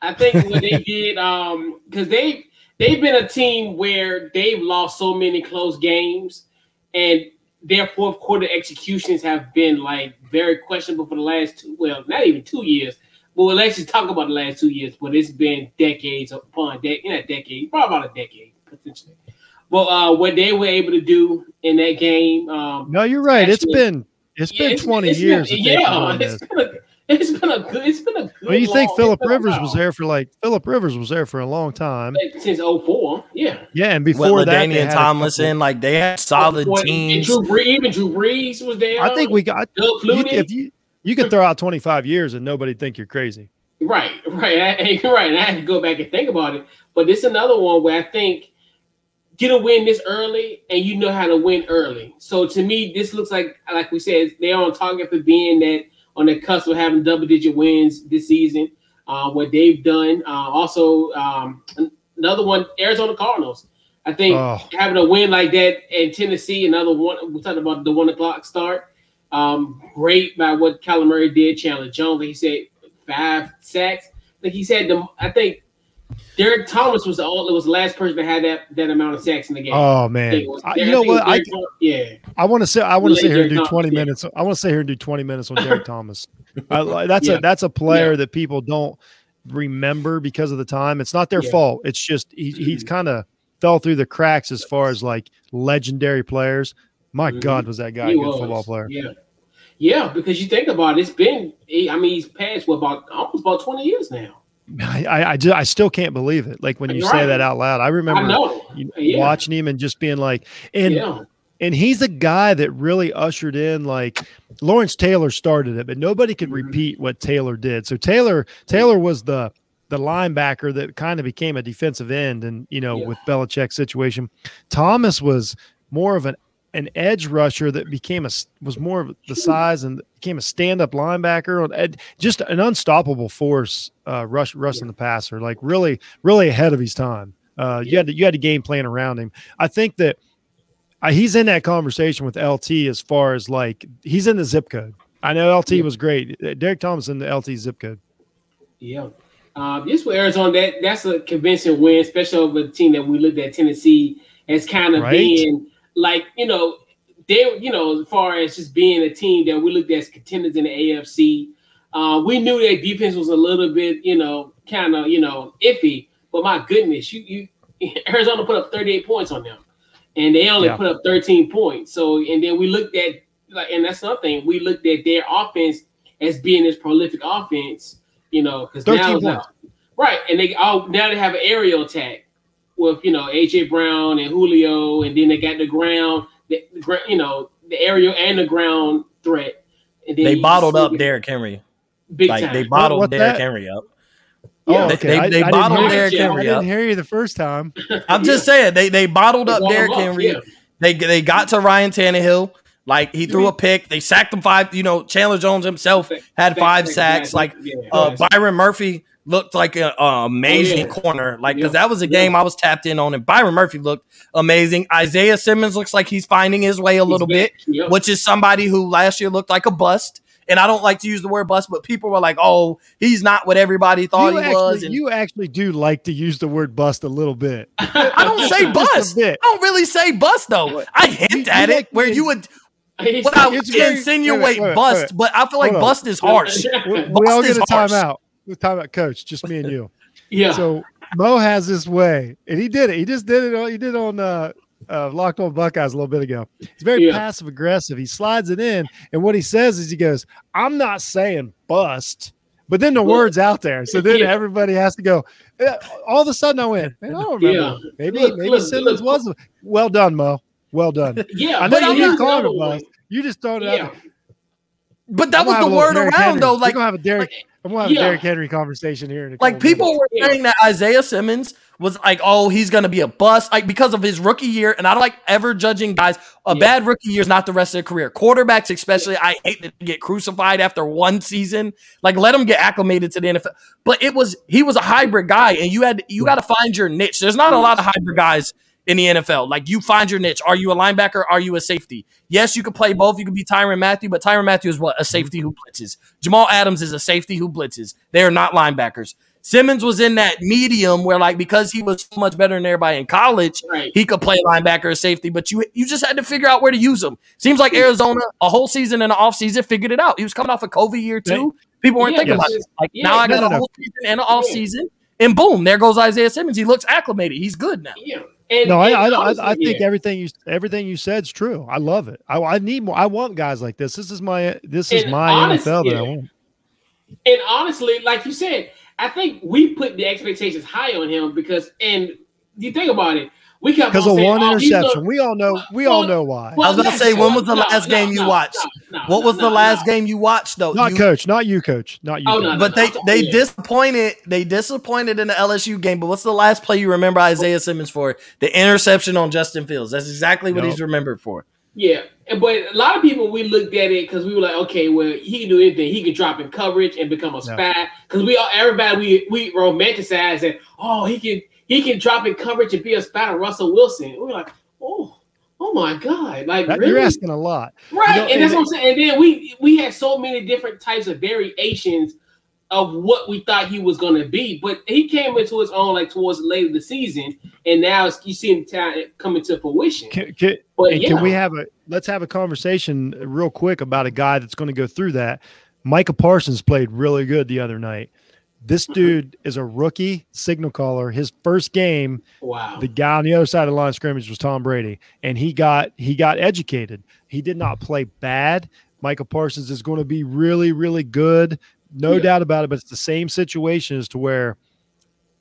I think what they [LAUGHS] did, um, because they they've been a team where they've lost so many close games, and their fourth quarter executions have been like very questionable for the last two, well, not even two years. But well, let's just talk about the last two years. But it's been decades upon decades, not decade, probably about a decade potentially. Well, uh, what they were able to do in that game. Um, no, you're right. Actually, it's been it's yeah, been it's, 20 it's years. Been, yeah, it's been, a, [LAUGHS] it's been a good. It's been a good. Well, you think Philip Rivers was there for like Philip Rivers was there for a long time since 04. Yeah. Yeah, and before With that, LaDainian Tomlinson, like they had solid teams. Drew Brees, even Drew Brees was there. I think we got. You, if you you could throw out 25 years and nobody think you're crazy. Right, right, I, [LAUGHS] right. And I had to go back and think about it. But this is another one where I think get a win this early and you know how to win early. So to me, this looks like like we said, they're on target for being that on the cusp of having double digit wins this season. Uh, what they've done. Uh, also, um, another one, Arizona Cardinals. I think oh. having a win like that in Tennessee, another one. We talked about the one o'clock start. Um, great by what Kyler Murray did. Chandler Jones, like he said, five sacks. Like he said, the, I think Derrick Thomas was the only was the last person to have that that amount of sacks in the game. Oh man, I, you know what? I, yeah, I want to say I want to sit here and do twenty Thomas, minutes. Yeah. I want to sit here and do twenty minutes on Derrick [LAUGHS] Thomas. I, that's yeah. a that's a player yeah. that people don't remember because of the time. It's not their fault. It's just he, he's mm-hmm. kind of fell through the cracks as far as like legendary players. My mm-hmm. God, was that guy he a good was. football player? Yeah, yeah. Because you think about it, it's been I mean he's passed what about almost about twenty years now. I, I, I, just, I still can't believe it. Like when you You're say right. that out loud, I remember I yeah. watching him and just being like, and yeah. and he's a guy that really ushered in like Lawrence Taylor started it, but nobody could mm-hmm. repeat what Taylor did. So Taylor Taylor was the the linebacker that kind of became a defensive end, and you know yeah. with Belichick's situation, Thomas was more of an an edge rusher that became a was more of the size and became a stand up linebacker, just an unstoppable force, uh, rush rushing the passer, like really really ahead of his time. Uh. You had to, you had to game plan around him. I think that uh, he's in that conversation with LT as far as like he's in the zip code. I know LT was great. Derrick Thomas in the LT zip code. Yeah. Um, just for Arizona, that that's a convincing win, especially over the team that we looked at Tennessee as kind of right? being like you know they you know as far as just being a team that we looked at as contenders in the AFC. Uh, we knew that defense was a little bit you know kind of you know iffy, but my goodness, you you [LAUGHS] Arizona put up 38 points on them, and they only yeah. put up 13 points. So and then we looked at like and that's something we looked at their offense as being this prolific offense, you know, because now, now right, and they oh now they have an aerial attack with you know AJ Brown and Julio, and then they got the ground, the, you know, the aerial and the ground threat. And they bottled up Derrick Henry. Big like time. they bottled what, Derrick that? Henry up. Yeah, oh, okay. they, they, they I, bottled I Derrick Henry up. I didn't hear you the first time. [LAUGHS] I'm yeah. just saying they they bottled up Derrick Henry. Yeah. They they got to Ryan Tannehill. Like he threw a pick, they sacked him five. You know, Chandler Jones himself had five sacks. Like uh, Byron Murphy looked like an amazing oh, yeah. corner. Like, because that was a game I was tapped in on, and Byron Murphy looked amazing. Isaiah Simmons looks like he's finding his way a little bit, which is somebody who last year looked like a bust. And I don't like to use the word bust, but people were like, "Oh, he's not what everybody thought you he actually, was." And you actually do like to use the word bust a little bit. [LAUGHS] I don't say bust. I don't really say bust though. I hint at it where you would well, I would insinuate bust, but I feel like bust is harsh. We, we all get a timeout time about coach, just me and you. [LAUGHS] yeah. So Mo has this way, and he did it. He just did it. He did it on uh, uh, Locked On Buckeyes a little bit ago. He's very yeah. passive aggressive. He slides it in, and what he says is he goes, "I'm not saying bust." But then the well, word's out there, so then yeah. everybody has to go. All of a sudden, I went, "Man, I don't remember. Yeah. Maybe look, maybe look, Simmons look. was well done, Mo. Well done. [LAUGHS] yeah, I know you didn't call it a bust. You just throw it out. There. But that I'm was the word around, Henry. though. Like, we're gonna have a Derrick. Like, I'm gonna have yeah. a Derrick Henry conversation here. like people minutes. were saying that Isaiah Simmons was like, oh, he's gonna be a bust, like because of his rookie year. And I don't like ever judging guys. A yeah. bad rookie year is not the rest of their career. Quarterbacks, especially, I hate to get crucified after one season. Like, let them get acclimated to the NFL. But it was he was a hybrid guy, and you had you got to find your niche. There's not a lot of hybrid guys in the NFL. Like you find your niche. Are you a linebacker? Are you a safety? Yes, you can play both. You can be Tyrann Mathieu, but Tyrann Mathieu is what? A safety who blitzes. Jamal Adams is a safety who blitzes. They are not linebackers. Simmons was in that medium where, like, because he was so much better than everybody in college, right. he could play linebacker or safety, but you you just had to figure out where to use him. Seems like Arizona, a whole season and an offseason, figured it out. He was coming off a COVID year, too. People weren't yeah, thinking yes. about it. Like, yeah, now I got no, a whole season and an offseason, and boom, there goes Isaiah Simmons. He looks acclimated. He's good now. No, I, I, I, think everything you everything you said is true. I love it. I, I need more. I want guys like this. This is my this is my honest, NFL that I want. And honestly, like you said, I think we put the expectations high on him because, and you think about it, we kept because of one oh, interception. we all know. We well, all know why. Well, I was gonna say, when was the no, last no, game you watched? what was the last game you watched, though? Not you, coach, not you, coach, not you. Oh, but they they yeah. disappointed. They disappointed in the LSU game. But what's the last play you remember Isaiah Simmons for? The interception on Justin Fields. That's exactly what he's remembered for. Yeah, but a lot of people we looked at it because we were like, okay, well, he can do anything. He can drop in coverage and become a spy. Because we all, everybody, we we romanticize that. Oh, he can he can drop in coverage and be a spot of Russell Wilson. We're like, oh, oh my god, like that, really? you're asking a lot, right? You know, and, and that's what I'm saying. And then we we had so many different types of variations of what we thought he was going to be, but he came into his own like towards the late of the season, and now you see him t- coming to fruition. Can, can, but yeah. can we have a let's have a conversation real quick about a guy that's going to go through that? Micah Parsons played really good the other night. This mm-hmm. dude is a rookie signal caller. His first game, wow. The guy on the other side of the line of scrimmage was Tom Brady, and he got he got educated. He did not play bad. Micah Parsons is going to be really, really good. no yeah. doubt about it. But it's the same situation as to where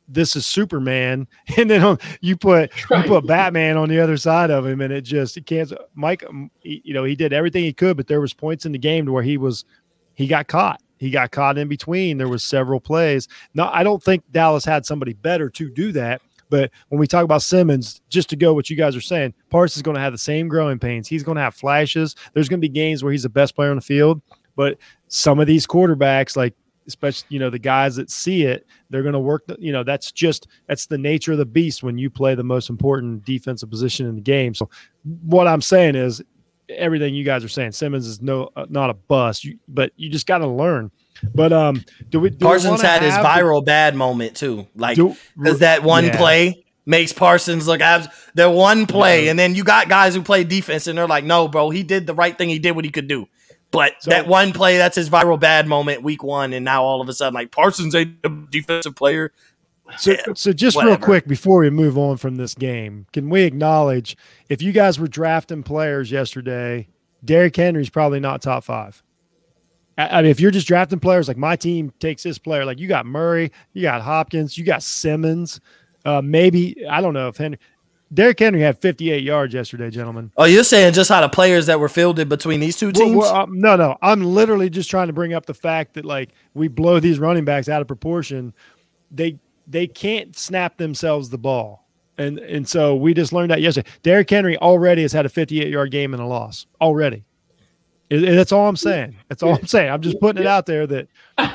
this is Superman, [LAUGHS] and then you put you put Batman on the other side of him, and it just it can't. Mike, you know, he did everything he could, but there was points in the game to where he was he got caught. He got caught in between. There was several plays. Now, I don't think Dallas had somebody better to do that. But when we talk about Simmons, just to go what you guys are saying, Parsons is going to have the same growing pains. He's going to have flashes. There's going to be games where he's the best player on the field. But some of these quarterbacks, like especially you know the guys that see it they're going to work the, you know that's just that's the nature of the beast when you play the most important defensive position in the game so what i'm saying is everything you guys are saying simmons is no uh, not a bust you, but you just got to learn but um do we do parsons we had his viral the, bad moment too like because that one yeah. play makes Parsons look abs the one play, yeah. and then you got guys who play defense, and they're like, "No, bro, he did the right thing. He did what he could do." But so, that one play, that's his viral bad moment, week one, and now all of a sudden, like Parsons a defensive player. So, [LAUGHS] so just real quick before we move on from this game, can we acknowledge if you guys were drafting players yesterday, Derrick Henry's probably not top five. I mean, if you're just drafting players, like my team takes this player, like you got Murray, you got Hopkins, you got Simmons, uh, maybe I don't know if Henry. Derrick Henry had 58 yards yesterday, gentlemen. Oh, you're saying just how the players that were fielded between these two teams? Well, um, no, no. I'm literally just trying to bring up the fact that like we blow these running backs out of proportion. They they can't snap themselves the ball. And and so we just learned that yesterday. Derrick Henry already has had a 58 yard game and a loss already. that's all I'm saying. That's all I'm saying. I'm just putting it out there that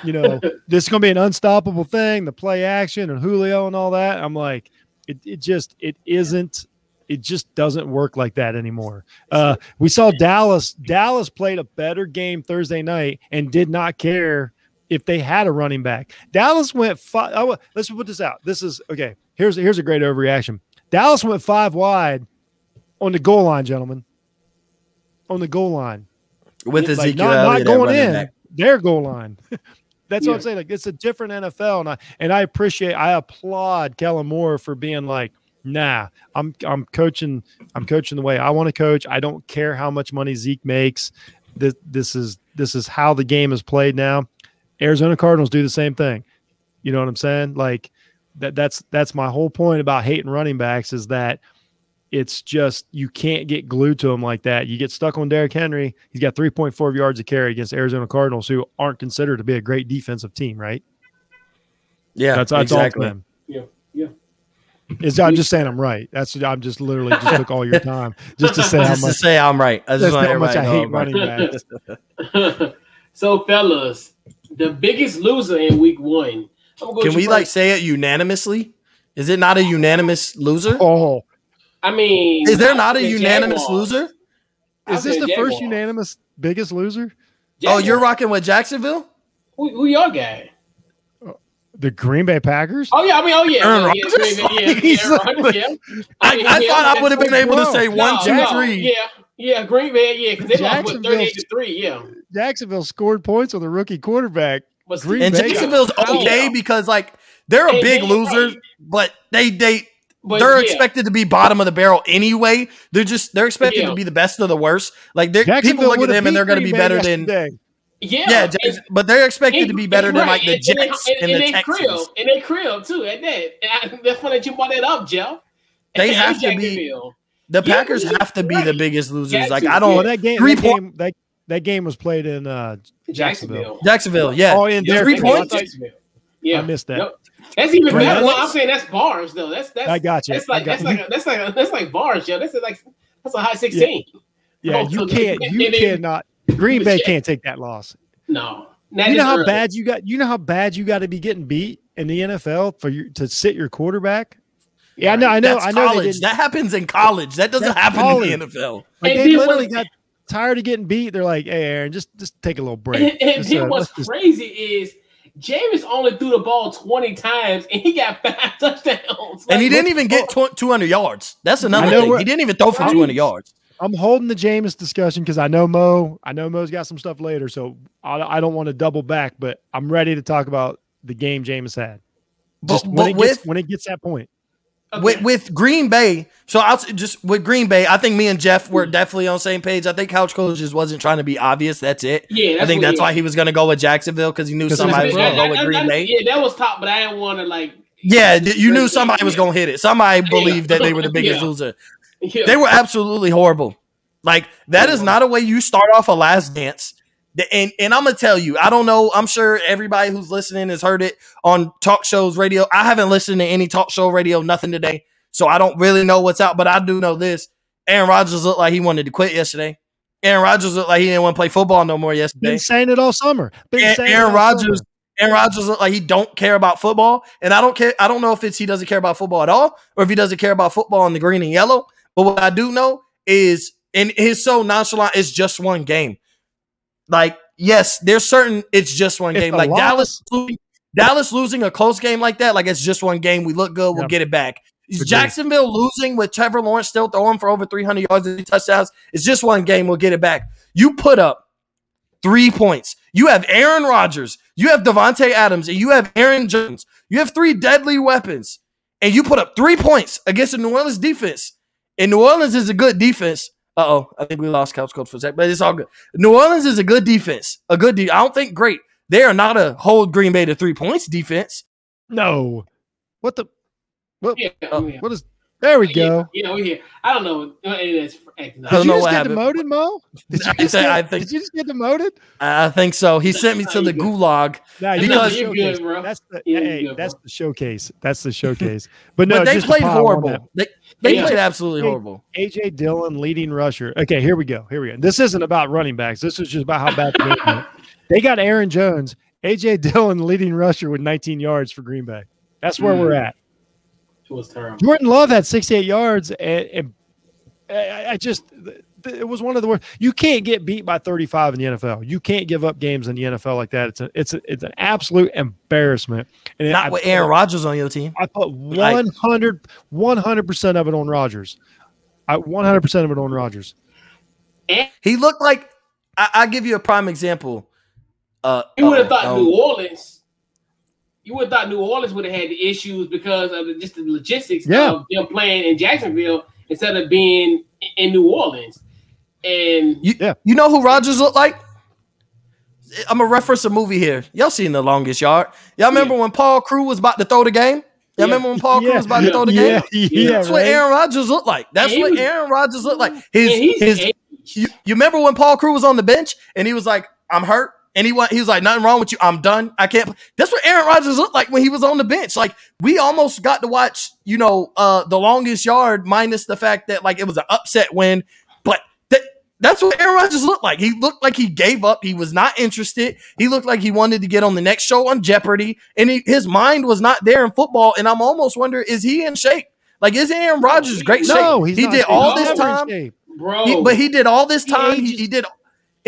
you know [LAUGHS] this is going to be an unstoppable thing. The play action and Julio and all that. I'm like, it, it just it isn't it just doesn't work like that anymore. Uh, we saw Dallas. Dallas played a better game Thursday night and did not care if they had a running back. Dallas went five. Oh, let's put this out. This is okay. Here's here's a great overreaction. Dallas went five wide on the goal line, gentlemen. On the goal line, with like, Ezekiel not, not going in back. their goal line. [LAUGHS] That's yeah. what I'm saying. Like it's a different NFL, and I and I appreciate, I applaud Kellen Moore for being like, nah, I'm I'm coaching, I'm coaching the way I want to coach. I don't care how much money Zeke makes. This this is this is how the game is played now. Arizona Cardinals do the same thing. You know what I'm saying? Like that that's that's my whole point about hating running backs is that it's just you can't get glued to him like that. You get stuck on Derrick Henry. He's got 3.4 yards of carry against Arizona Cardinals, who aren't considered to be a great defensive team, right? Yeah, that's, that's exactly. all Yeah, yeah. Is I'm just saying I'm right. That's I'm just literally just took all your time [LAUGHS] just to say just how much, to say I'm right. I just want how much I hate running backs. [LAUGHS] so, fellas, the biggest loser in week one. Can we first. like say it unanimously? Is it not a unanimous loser? Oh, I mean, is there not a unanimous Jaguars. loser? Is this the Jaguars. first unanimous biggest loser? Jaguars. Oh, you're rocking with Jacksonville. Who, who y'all got? Uh, the Green Bay Packers? Oh yeah, I mean, oh yeah, Aaron Rodgers? yeah, yeah, [LAUGHS] yeah. I, mean, I, I thought I would have been able to say one, no, two, no, three. Yeah, yeah, Green Bay, yeah, because they lost thirty-eight to three. Yeah, Jacksonville scored points with a rookie quarterback. Was Green and Bay Jacksonville's okay because like they're a and big loser, but they they but they're yeah. expected to be bottom of the barrel anyway. They're just they're expected yeah. to be the best of the worst. Like they're, people look at them and they're going to be better than. Yeah, yeah, and, but they're expected and, to be better than like the Jets and, and, and, the Crib, and they crib too. At that, I, that's funny that you brought that up, Joe. They have to be. The Packers yeah, have to be right. the biggest losers. like I don't. Well, that game, that game, that, that game was played in uh, Jacksonville. Jacksonville, yeah. Oh, in there, three points. Yeah, I missed that. Yep. That's even Brent better. Well, I'm saying that's bars though. That's that's I got you. That's like that's like a, that's like a, that's like bars, yo. That's like that's a high sixteen. Yeah, yeah you can't you cannot Green Bay can't take that loss. No. you know how early. bad you got you know how bad you got to be getting beat in the NFL for you to sit your quarterback? Yeah, I know, I know, That's I know. College. That happens in college. That doesn't That's happen college. in the NFL. Like they literally got tired of getting beat. They're like, "Hey, Aaron, just just take a little break." And, [LAUGHS] and just, uh, what's crazy is Jameis only threw the ball 20 times and he got five [LAUGHS] touchdowns. Like, and he didn't even get 200 yards. That's another thing. He didn't even throw for 200 yards. I'm holding the Jameis discussion because I know Mo. I know Mo's got some stuff later, so I, I, don't want to double back. But I'm ready to talk about the game Jameis had. Just but, when, but it with, gets, when it gets that point. Okay. With with Green Bay, so I'll just with Green Bay, I think me and Jeff were mm. definitely on the same page. I think Couch Coach just wasn't trying to be obvious. That's it. Yeah, I think that's why he was going to go with Jacksonville because he knew somebody was going to go with Green Bay. Yeah, that was top, but I didn't want to like. Yeah, you knew somebody was going to hit it. Somebody believed that they were the biggest yeah. loser. Yeah. They were absolutely horrible. Like that is not a way you start off a last dance. And and I'm gonna tell you, I don't know. I'm sure everybody who's listening has heard it on talk shows, radio. I haven't listened to any talk show radio, nothing today. So I don't really know what's out, but I do know this. Aaron Rodgers looked like he wanted to quit yesterday. Aaron Rodgers looked like he didn't want to play football no more yesterday. Been saying it all summer. Been Aaron Rodgers. Aaron Rodgers looked like he don't care about football, and I don't care. I don't know if it's he doesn't care about football at all, or if he doesn't care about football in the green and yellow. But what I do know is, and his so nonchalant, it's just one game. Like, yes, there's certain it's just one it's game. Like Dallas, Dallas losing a close game like that, like it's just one game. We look good, we'll yep. get it back. Is Jacksonville losing with Trevor Lawrence still throwing for over 300 yards and touchdowns? It's just one game. We'll get it back. You put up three points. You have Aaron Rodgers, you have Davante Adams, and you have Aaron Jones. You have three deadly weapons, and you put up three points against the New Orleans defense. And New Orleans is a good defense. Uh oh, I think we lost Couch Coach for a second, but it's all good. New Orleans is a good defense. A good defense. I don't think great. They are not a hold Green Bay to three points defense. No. What the? What, yeah, uh, what is? There we go. Yeah, we're here. I don't know. It's acting I don't know what happened. demoted, Mo? [LAUGHS] Did you, just get, I think, did you just get demoted? I think so. He sent me to the gulag nah, because you're good, bro. That's the yeah, hey, good, that's the showcase. That's the showcase. [LAUGHS] But no, but they played horrible. They, they yeah. played absolutely horrible. AJ Dillon, leading rusher. Okay, here we go. Here we go. This isn't about running backs. This is just about how bad the game [LAUGHS] They got Aaron Jones, AJ Dillon, leading rusher with 19 yards for Green Bay. That's where mm. we're at. It was terrible. Jordan Love had 68 yards, and, and I, I just it was one of the worst. You can't get beat by 35 in the NFL. You can't give up games in the NFL like that. It's a, it's a, it's an absolute embarrassment. And Not I, with Aaron Rodgers on your team. I put 100 100% of it on Rodgers. I 100% of it on Rodgers. He looked like I, I give you a prime example. Uh, you would have thought um, New Orleans you would have thought New Orleans would have had the issues because of the, just the logistics yeah. of them playing in Jacksonville instead of being in New Orleans. And you, yeah. you know who Rodgers looked like? I'm gonna reference a movie here. Y'all seen the longest yard? Y'all remember yeah. when Paul Crewe was about to throw the game? Y'all yeah. remember when Paul Crewe was about to throw the game? Yeah, That's right. what Aaron Rodgers looked like. That's what Aaron Rodgers looked like. His his. You, you remember when Paul Crewe was on the bench and he was like, "I'm hurt." And he went, he was like, nothing wrong with you. I'm done. I can't. That's what Aaron Rodgers looked like when he was on the bench. Like we almost got to watch, you know, uh, the longest yard, minus the fact that like it was an upset win. But that that's what Aaron Rodgers looked like. He looked like he gave up. He was not interested. He looked like he wanted to get on the next show on Jeopardy, and he, his mind was not there in football. And I'm almost wondering, is he in shape? Like, is Aaron Rodgers great no, shape? he did all this time, bro. He, but he did all this time. He, he did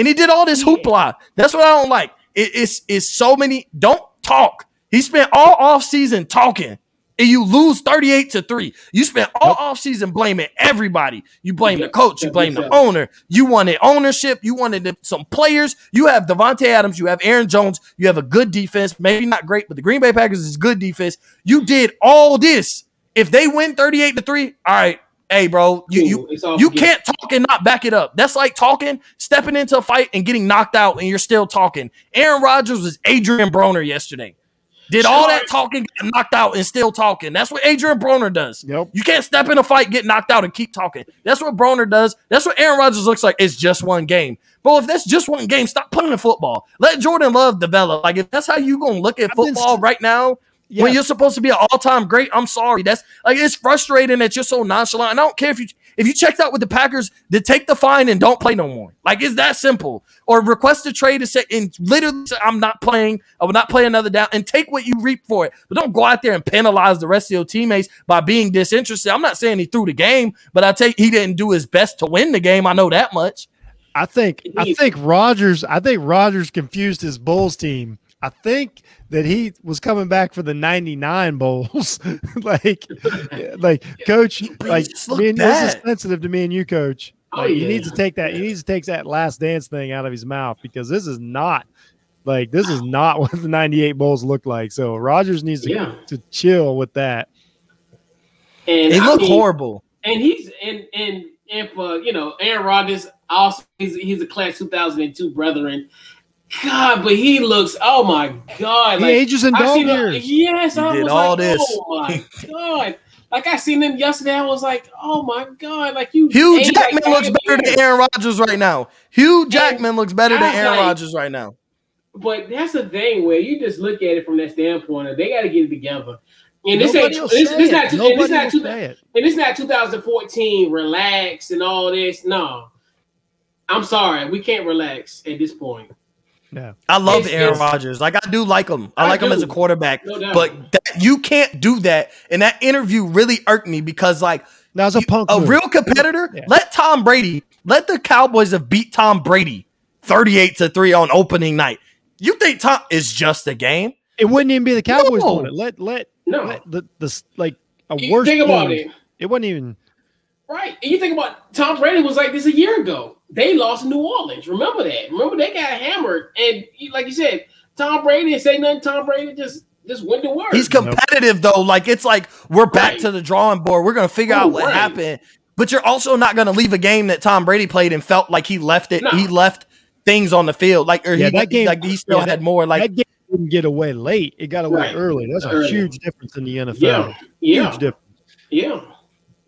and he did all this hoopla. That's what I don't like. It, it's it's so many. Don't talk. He spent all off season talking, and you lose thirty eight to three. You spent all off season blaming everybody. You blame the coach. You blame the owner. You wanted ownership. You wanted some players. You have Davante Adams. You have Aaron Jones. You have a good defense. Maybe not great, but the Green Bay Packers is good defense. You did all this. If they win thirty eight to three, all right Hey, bro, you you, you can't talk and not back it up. That's like talking, stepping into a fight and getting knocked out, and you're still talking. Aaron Rodgers was Adrien Broner yesterday. Did all that talking, get knocked out, and still talking. That's what Adrien Broner does. Yep. You can't step in a fight, get knocked out, and keep talking. That's what Broner does. That's what Aaron Rodgers looks like. It's just one game. But if that's just one game, stop playing football. Let Jordan Love develop. Like if that's how you gonna look at football right now, yeah. When you're supposed to be an all-time great, I'm sorry. That's like it's frustrating that you're so nonchalant. And I don't care if you if you checked out with the Packers, then take the fine and don't play no more. Like it's that simple. Or request a trade to say and literally say, I'm not playing. I will not play another down and take what you reap for it. But don't go out there and penalize the rest of your teammates by being disinterested. I'm not saying he threw the game, but I take he didn't do his best to win the game. I know that much. I think I think Rodgers I think Rodgers confused his Bulls team I think that he was coming back for the 99 Bulls. [LAUGHS] like, like coach, like me and this is sensitive to me and you, coach. Oh, like, oh, yeah. He needs to take that. He needs to take that last dance thing out of his mouth because this is not like this is not [LAUGHS] what the 98 Bulls look like. So Rodgers needs to, yeah. to chill with that. And he looked horrible. And he's and and and for uh, you know Aaron Rodgers also he's he's a class 2002 brethren. God, but he looks. Oh my God! He like, ages in dog years. Yes, he I was like, oh this. oh my [LAUGHS] God! Like I seen him yesterday, I was like, oh my God! Like you, Hugh Jackman looks better than Aaron Rodgers right now. Hugh Jackman and looks better than Aaron like, Rodgers right now. But that's the thing where you just look at it from that standpoint. They got to get it together. And this ain't this, this not and this not two, and this not 2014. Relax and all this. No, I'm sorry, we can't relax at this point. Yeah, I love it's, Aaron Rodgers. Like I do like him. I, I like do. him as a quarterback. No but that, you can't do that. And that interview really irked me because like that was a punk. A real competitor. Yeah. Let Tom Brady. Let the Cowboys have beat Tom Brady 38 to three on opening night. You think Tom is just a game? It wouldn't even be the Cowboys no. doing it. Let let no let the the like a you worse. Think about it. It wasn't even right. And you think about Tom Brady was like this a year ago they lost in New Orleans. Remember that? Remember they got hammered, and like you said, Tom Brady didn't say nothing. Tom Brady just just went to work. He's competitive though. Like it's like we're back right. to the drawing board. We're gonna figure oh, out what right. happened. But you're also not gonna leave a game that Tom Brady played and felt like he left it. No. He left things on the field. Like or yeah, he, that game, like he still yeah, had more. Like that game didn't get away late. It got away right. early. That's a huge difference in the NFL. Yeah. yeah. Huge difference. Yeah.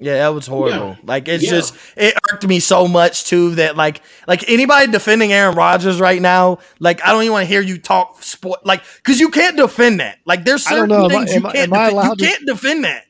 Yeah, that was horrible. Yeah. Like it's yeah. just it irked me so much too that like like anybody defending Aaron Rodgers right now, like I don't even want to hear you talk sport like because you can't defend that. Like there's certain things am you can't defend. you can't defend that.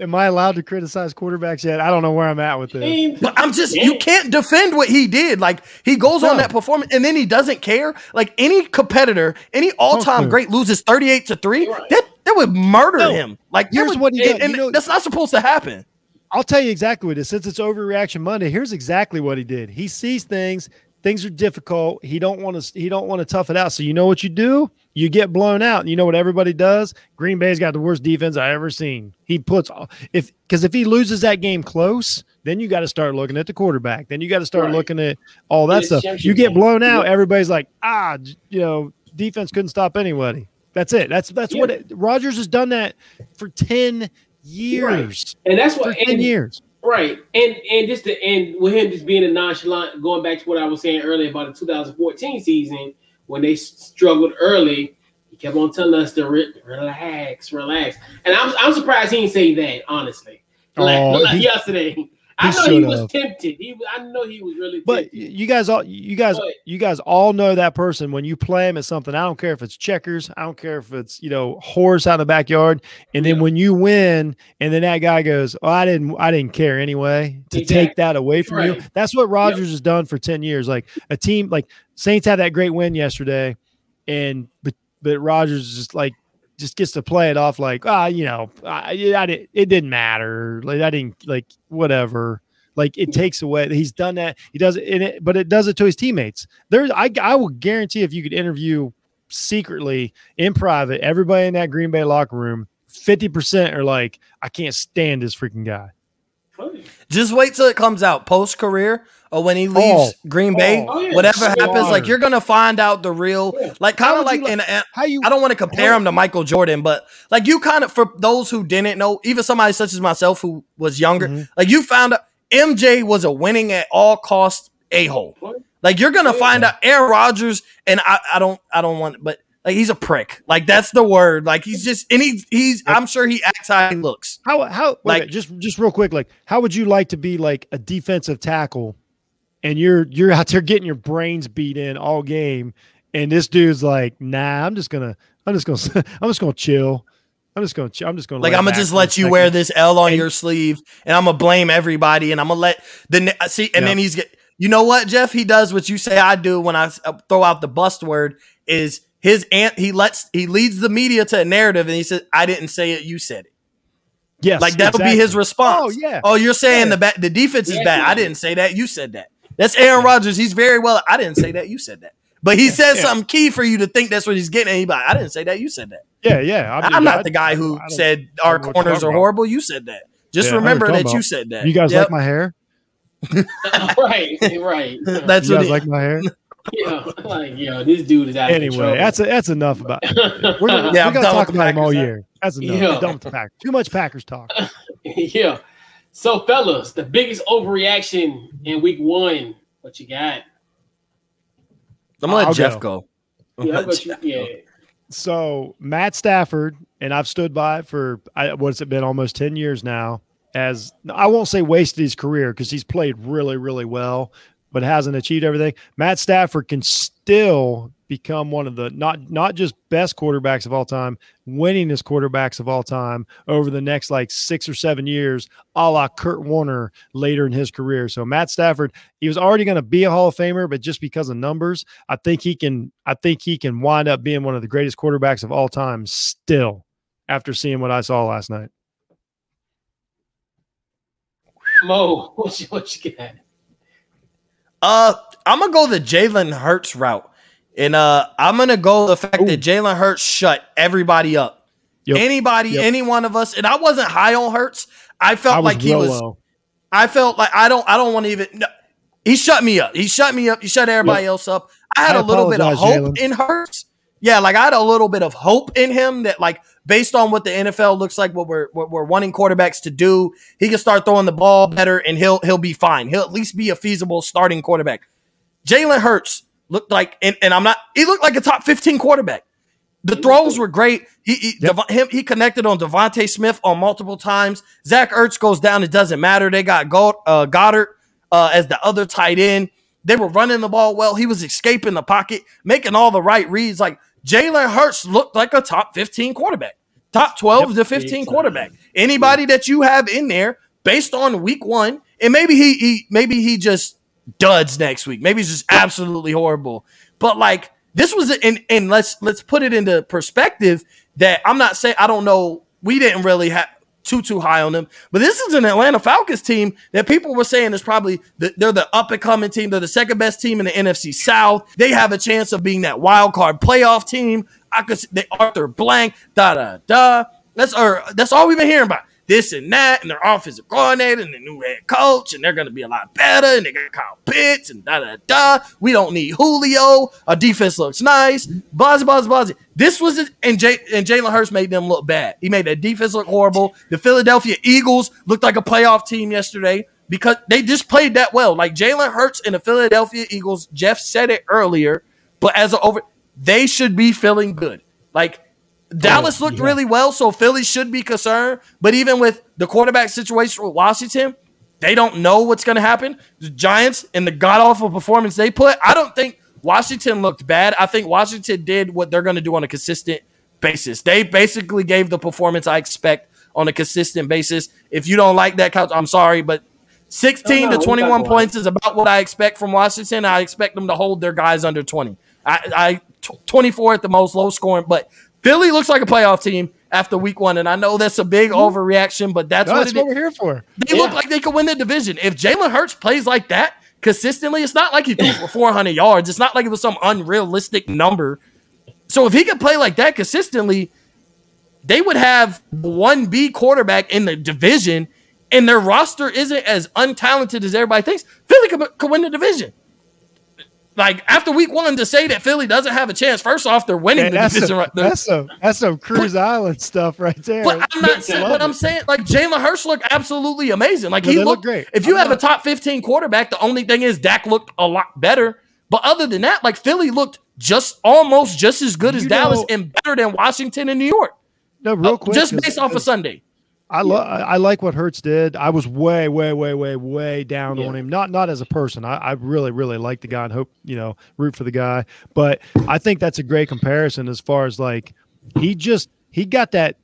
Am I allowed to criticize quarterbacks yet? I don't know where I'm at with this. But I'm just you can't defend what he did. Like he goes no. on that performance and then he doesn't care. Like any competitor, any all-time great loses 38 to 3, right. that that would murder no. him. Like here's would, what he and, and you know, that's not supposed to happen. I'll tell you exactly what it is. Since it's overreaction Monday, here's exactly what he did. He sees things, things are difficult. He don't want to he don't want to tough it out. So you know what you do? You get blown out. And you know what everybody does? Green Bay's got the worst defense I ever seen. He puts all if because if he loses that game close, then you got to start looking at the quarterback. Then you got to start right. looking at all that stuff. You get blown out, everybody's like, ah, you know, defense couldn't stop anybody. That's it. That's that's yeah. what it, Rodgers has done that for 10 years. Right. And that's what 10 and, years. Right. And and just to end with him just being a nonchalant, going back to what I was saying earlier about the 2014 season when they struggled early, he kept on telling us to re- relax, relax. And I'm, I'm surprised he didn't say that, honestly. Like, oh, like yesterday. [LAUGHS] I know he was tempted. He, I know he was really. But you guys all, you guys, but, you guys all know that person when you play him at something. I don't care if it's checkers. I don't care if it's you know horse out in the backyard. And then yeah. when you win, and then that guy goes, "Oh, I didn't, I didn't care anyway." To exactly. take that away from right. you, that's what Rodgers yep. has done for ten years. Like a team, like Saints had that great win yesterday, and but but Rodgers is just like just gets to play it off like ah you know I, I did, it didn't matter like I didn't like whatever. Like it takes away he's done that he does it, it but it does it to his teammates. There's I, I will guarantee if you could interview secretly in private everybody in that Green Bay locker room 50% are like I can't stand this freaking guy. Just wait till it comes out. Post career or when he leaves oh, Green Bay, oh, yeah, whatever so happens, hard. like you're gonna find out the real, yeah. like kind of like, in, how you, I don't want to compare him to Michael Jordan, but like you kind of for those who didn't know, even somebody such as myself who was younger, mm-hmm. like you found out MJ was a winning at all cost a hole. Like you're gonna find out Aaron Rodgers, and I, I don't, I don't want, but like he's a prick. Like that's the word. Like he's just and he's he's I'm sure he acts how he looks. How how like just just real quick, like how would you like to be like a defensive tackle and you're you're out there getting your brains beat in all game, and this dude's like, nah, I'm just gonna I'm just gonna [LAUGHS] I'm just gonna chill. I'm just gonna. I'm just gonna. Like I'm gonna just let you wear this L on and, your sleeve, and I'm gonna blame everybody, and I'm gonna let the see. And yeah. then he's get. You know what, Jeff? He does what you say I do when I uh, throw out the bust word. Is his aunt? He lets he leads the media to a narrative, and he says, "I didn't say it. You said it." Yes, like that'll exactly. be his response. Oh yeah. Oh, you're saying yeah. the ba- the defense is yeah, bad. I didn't say that. You said that. That's Aaron Rodgers. He's very well. I didn't say that. You said that. But he says yeah. something key for you to think that's what he's getting. Anybody? I didn't say that. You said that. Yeah, yeah. I'm, I'm not I, the guy who said our corners are horrible. You said that. Just yeah, remember that about. you said that. You guys yep. like my hair? [LAUGHS] right, right. [LAUGHS] That's you what guys like my hair. [LAUGHS] Yeah, like yo, this dude is out. Anyway, that's a, that's enough about. It. We're gonna, yeah, we're gonna talk about him all year. That's enough. Yeah. Done with the Packers. Too much Packers talk. yeah. So, fellas, the biggest overreaction in week one. What you got? I'm gonna let Jeff go. go. Yeah, you, yeah. So Matt Stafford, and I've stood by for what's it been almost 10 years now. As I won't say wasted his career because he's played really, really well, but hasn't achieved everything. Matt Stafford can still become one of the not not just best quarterbacks of all time, winningest quarterbacks of all time over the next like six or seven years, a la Kurt Warner later in his career. So Matt Stafford, he was already going to be a Hall of Famer, but just because of numbers, I think he can. I think he can wind up being one of the greatest quarterbacks of all time still. After seeing what I saw last night. Mo, what you, what you got? Uh, I'm gonna go the Jalen Hurts route. And uh, I'm gonna go the fact Ooh. that Jalen Hurts shut everybody up. Yep. Anybody, yep. any one of us, and I wasn't high on Hurts. I felt I like he was. Low. I felt like I don't. I don't want to even. No, he shut me up. He shut me up. He shut everybody yep. else up. I had I a little bit of hope Jalen. in Hurts. Yeah, like I had a little bit of hope in him that, like, based on what the NFL looks like, what we're what we're wanting quarterbacks to do, he can start throwing the ball better, and he'll he'll be fine. He'll at least be a feasible starting quarterback. Jalen Hurts looked like, and, and I'm not, he looked like a top 15 quarterback. The throws were great. He he, yep. Dev- him, he connected on DeVonta Smith on multiple times. Zach Ertz goes down. It doesn't matter. They got Gold, uh, Goedert uh, as the other tight end. They were running the ball well. He was escaping the pocket, making all the right reads. Like Jalen Hurts looked like a top 15 quarterback, top 12 yep. to 15 quarterback. Anybody that you have in there based on week one, and maybe he, he maybe he just duds next week. Maybe it's just absolutely horrible. But like this was and and let's let's put it into perspective that I'm not saying I don't know we didn't really have too too high on them, but this is an Atlanta Falcons team that people were saying is probably the, they're the up and coming team. They're the second best team in the NFC South. They have a chance of being that wild card playoff team. I could they Arthur Blank da da da. That's or that's all we've been hearing about this and that, and their offensive coordinator and the new head coach, and they're going to be a lot better. And they got Kyle Pitts and da da da. We don't need Julio. Our defense looks nice. Buzz, buzz, buzz. This was it, and Jay and Jalen Hurts made them look bad. He made that defense look horrible. The Philadelphia Eagles looked like a playoff team yesterday because they just played that well. Like Jalen Hurts and the Philadelphia Eagles. Jeff said it earlier, but as a over, they should be feeling good. Like Dallas looked yeah. really well, so Philly should be concerned. But even with the quarterback situation with Washington, they don't know what's going to happen. The Giants and the god awful performance they put, I don't think Washington looked bad. I think Washington did what they're going to do on a consistent basis. They basically gave the performance I expect on a consistent basis. If you don't like that, I'm sorry, but 16 no, no, to 21 points is about what I expect from Washington. I expect them to hold their guys under 20. I, I 24 at the most, low scoring, but Philly looks like a playoff team after week one, and I know that's a big overreaction, but that's, no, what, that's what we're here for. They yeah. look like they could win the division. If Jalen Hurts plays like that consistently, it's not like he threw for 400 yards. It's not like it was some unrealistic number. So if he could play like that consistently, they would have one B quarterback in the division, and their roster isn't as untalented as everybody thinks. Philly could, could win the division like after week one to say that Philly doesn't have a chance. First off, they're winning Man, the division some, right there. That's some that's some Cruise but, Island stuff right there. But I'm not saying what I'm saying. Like Jalen Hurts looked absolutely amazing. Like no, he looked look great. If you I'm have not. a top 15 quarterback, the only thing is Dak looked a lot better. But other than that, like Philly looked just almost just as good as you Dallas and better than Washington and New York. No, real uh, quick, uh, just based off of Sunday. I love I like what Hurts did. I was way, way, way, way, way down yeah. on him. Not not as a person. I, I really, really like the guy and hope, you know, root for the guy. But I think that's a great comparison as far as like he just he got that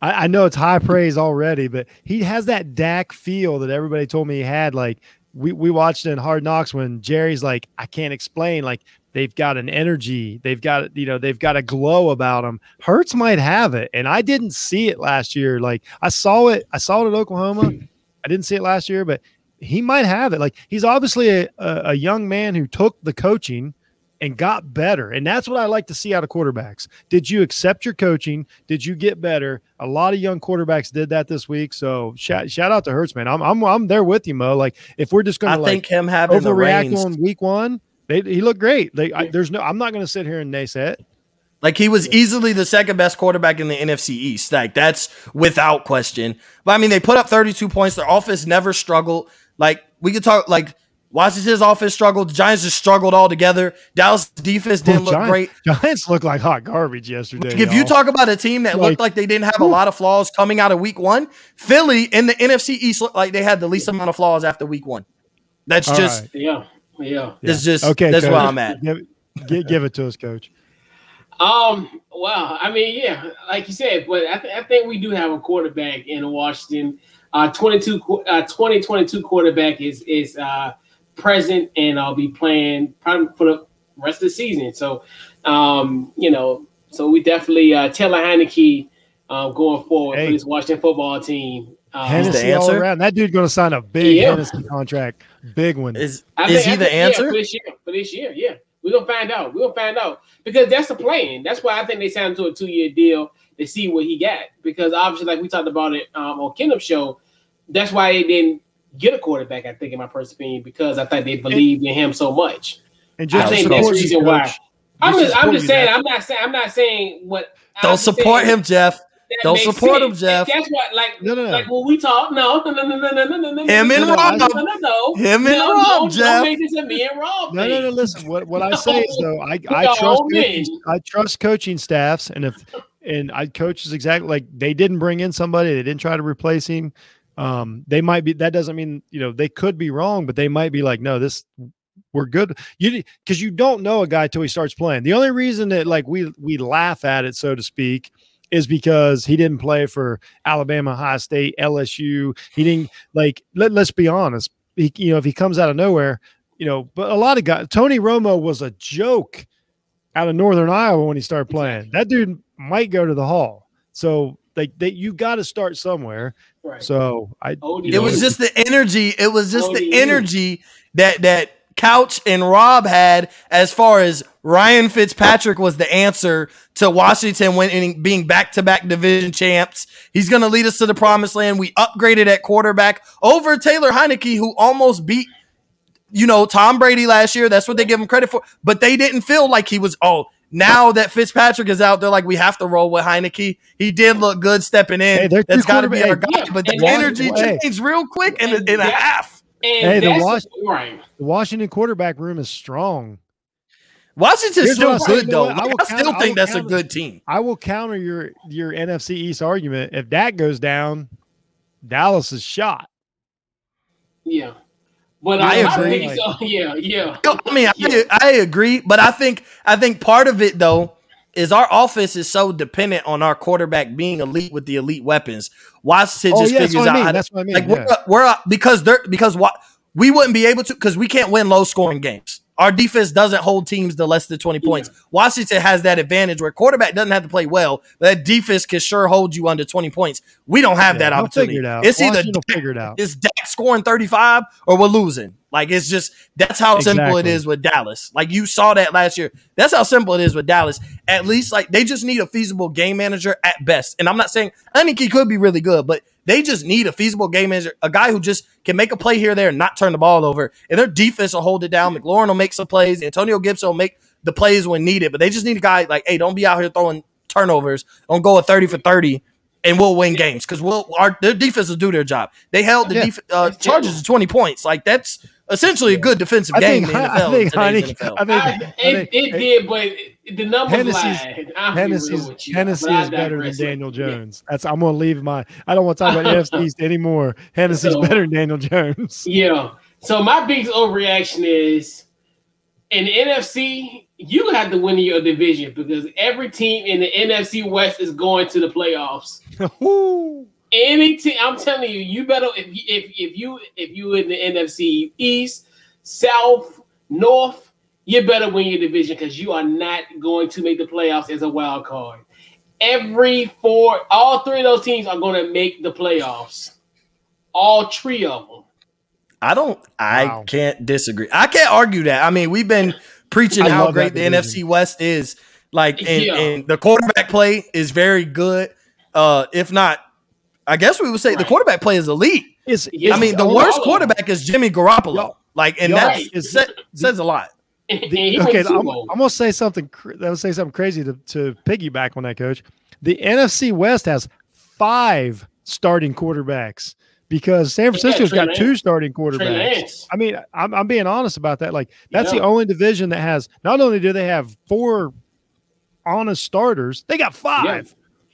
I, I know it's high praise already, but he has that Dak feel that everybody told me he had. Like we, we watched in Hard Knocks when Jerry's like, I can't explain. Like They've got an energy. They've got, you know, they've got a glow about them. Hurts might have it. And I didn't see it last year. Like I saw it, I saw it at Oklahoma. Hmm. I didn't see it last year, but he might have it. Like he's obviously a, a, a young man who took the coaching and got better. And that's what I like to see out of quarterbacks. Did you accept your coaching? Did you get better? A lot of young quarterbacks did that this week. So shout, shout out to Hurts, man. I'm, I'm I'm there with you, Mo. Like if we're just going to like think him having overreact on week one, they, he looked great. They, I, there's no. I'm not going to sit here and naysay it. Like he was easily the second best quarterback in the NFC East. Like that's without question. But I mean, they put up 32 points. Their offense never struggled. Like we could talk like Washington's offense struggled. The Giants just struggled all together. Dallas defense didn't well, look great. Giants looked like hot garbage yesterday. Like if you talk about a team that like, looked like they didn't have a lot of flaws coming out of week one, Philly in the NFC East looked like they had the least amount of flaws after week one. That's just right. yeah, yeah. It's just okay. That's coach. where I'm at. Give, give, give it to us, coach. Um. Well, I mean, yeah, like you said, but I, th- I think we do have a quarterback in Washington. Uh, 22, uh, 2022 quarterback is is uh present, and I'll be playing probably for the rest of the season. So, um, you know, so we definitely uh, Taylor Heinicke uh, going forward hey. for this Washington football team. Um, Hennessy all around. That dude's going to sign a big yeah. Hennessy contract, big one. Is is he the answer yeah, for this year? For this year, yeah. We're gonna find out. We're gonna find out because that's the plan. That's why I think they signed to a two-year deal to see what he got. Because obviously, like we talked about it um, on Kingdom Show, that's why they didn't get a quarterback. I think, in my personal opinion, because I think they believed in him so much. And just I think that's the reason why. I'm just, I'm just saying. I'm not saying. I'm not saying what. Don't support him, Jeff. Don't support sense. him, Jeff. That's what, like, no, no, no. like when we talk. No, no, no, no, no, no, no, no. Him and Rob. No, no, no. Him and no, Rob, don't, Jeff. Don't make this a me and Rob. No, no, no. Listen, what what I say is though, I I trust coaching, I trust coaching staffs, and if and I coaches exactly like they didn't bring in somebody, they didn't try to replace him. Um, they might be. That doesn't mean you know they could be wrong, but they might be like, no, this we're good. You because you don't know a guy till he starts playing. The only reason that like we we laugh at it, so to speak, is because he didn't play for Alabama, Ohio State, LSU. He didn't like. Let, let's be honest. He, you know, if he comes out of nowhere, you know, but a lot of guys. Tony Romo was a joke out of Northern Iowa when he started playing. That dude might go to the Hall. So like that, you got to start somewhere. Right. So I. It was just the energy. It was just the energy that that Couch and Rob had as far as Ryan Fitzpatrick was the answer to Washington winning, being back to back division champs. He's going to lead us to the promised land. We upgraded at quarterback over Taylor Heinicke, who almost beat, you know, Tom Brady last year. That's what they give him credit for. But they didn't feel like he was, oh, now that Fitzpatrick is out, they're like, we have to roll with Heinicke. He did look good stepping in. Hey, That's got to be our guy. But the energy changed real quick in, in a half. And hey, the, Was- the Washington quarterback room is strong. Washington's still good though. I, I still think that's counter, a good team. I will counter your your NFC East argument. If that goes down, Dallas is shot. Yeah. But I, I agree. So. Yeah, yeah. I mean, yeah. I, I agree, but I think I think part of it though is our offense is so dependent on our quarterback being elite with the elite weapons. Washington oh, just yeah, figures out I mean. how that's what I mean. Like yeah. we're, we're because they're because what we wouldn't be able to because we can't win low scoring games. Our defense doesn't hold teams to less than 20 points. Yeah. Washington has that advantage where quarterback doesn't have to play well, but that defense can sure hold you under 20 points. We don't have yeah, that opportunity. It it's either figure it out. it's Dak scoring 35 or we're losing. Like it's just that's how exactly. simple it is with Dallas. Like you saw that last year. That's how simple it is with Dallas. At least like they just need a feasible game manager at best. And I'm not saying I think he could be really good, but they just need a feasible game manager, a guy who just can make a play here there and not turn the ball over. And their defense will hold it down. McLaurin will make some plays. Antonio Gibson will make the plays when needed. But they just need a guy like, hey, don't be out here throwing turnovers. Don't go a 30 for 30 and we'll win games because we'll our their defense will do their job. They held the yeah. def, uh, Chargers to 20 points. Like that's essentially a good defensive I game think, in the NFL. [LAUGHS] I think, honey, NFL. I think, I, it, it did, but the numbers Hennessy's. Hennessy's, Hennessy is better than Daniel Jones. Yeah. That's I'm gonna leave my. I don't want to talk about NFC [LAUGHS] East anymore. Hennessy's so, better than Daniel Jones. [LAUGHS] Yeah. So my biggest overreaction is in the NFC. You have to win your division because every team in the NFC West is going to the playoffs. [LAUGHS] Any team, I'm telling you, you better if if if you if you in the NFC East, South, North, you better win your division because you are not going to make the playoffs as a wild card. Every four, all three of those teams are going to make the playoffs. All three of them. I don't. I wow. can't disagree. I can't argue that. I mean, we've been preaching I how great the NFC West is. Like, and, yeah. and the quarterback play is very good. Uh, if not I guess we would say right. the quarterback play is elite. Is I mean, the worst quarterback is Jimmy Garoppolo. Like, and that says a lot. The, [LAUGHS] okay, I'm, I'm, gonna say something. That would say something crazy to, to piggyback on that, coach. The NFC West has five starting quarterbacks because San Francisco's got two starting quarterbacks. I mean, I'm, I'm being honest about that. Like, that's yeah. the only division that has. Not only do they have four honest starters, they got five. Yeah.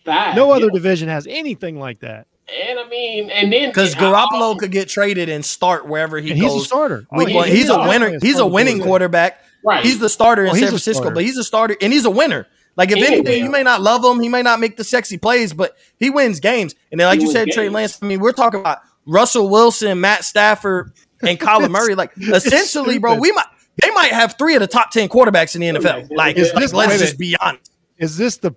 Five. No other yeah. division has anything like that. And I mean, and then because Garoppolo could get traded and start wherever he and goes. He's a starter. Oh, he, he's, a winner. He's a winning quarterback. Right. He's the starter in San Francisco, but he's a starter and he's a winner. Like if he anything, you may not love him, he may not make the sexy plays, but he wins games. And then, like he you said, games. Trey Lance. I mean, we're talking about Russell Wilson, Matt Stafford, and Kyler Murray. Like [LAUGHS] essentially, bro, we might they might have three of the top ten quarterbacks in the NFL. Like, is this, let's just be honest. Is this the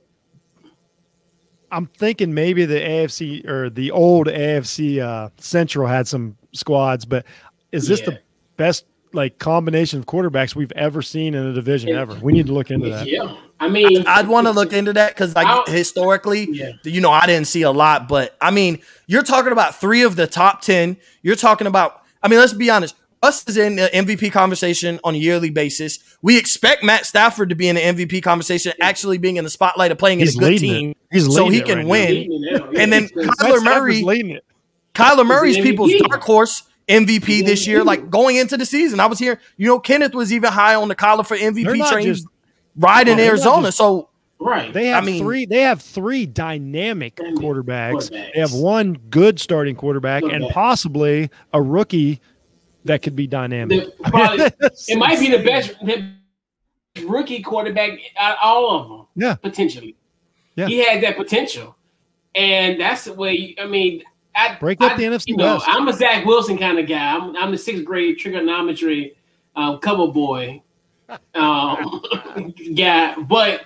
I'm thinking maybe the AFC or the old AFC uh, Central had some squads, but is this yeah. the best like combination of quarterbacks we've ever seen in a division ever? We need to look into that. Yeah, I mean, I'd want to look into that because like I'll, historically, yeah. you know, I didn't see a lot, but I mean, you're talking about three of the top ten. You're talking about, I mean, let's be honest. Us is in the MVP conversation on a yearly basis. We expect Matt Stafford to be in the MVP conversation, actually being in the spotlight of playing He's in a good team, so he can right win. And then Kyler Murray, Kyler Murray's people's dark horse MVP this year. Like going into the season, I was here. You know, Kenneth was even high on the collar for MVP train, just, riding oh, Arizona. Just, so Right. They have I mean, three. They have three dynamic quarterbacks. quarterbacks. They have one good starting quarterback and possibly a rookie that could be dynamic. The, probably, [LAUGHS] it might be the best the rookie quarterback out all of them. Yeah, potentially. Yeah, he had that potential, and that's the way. I mean, I break up I, the NFC you know, West. I'm a Zach Wilson kind of guy. I'm, I'm the sixth grade trigonometry uh, cover boy um, [LAUGHS] guy, but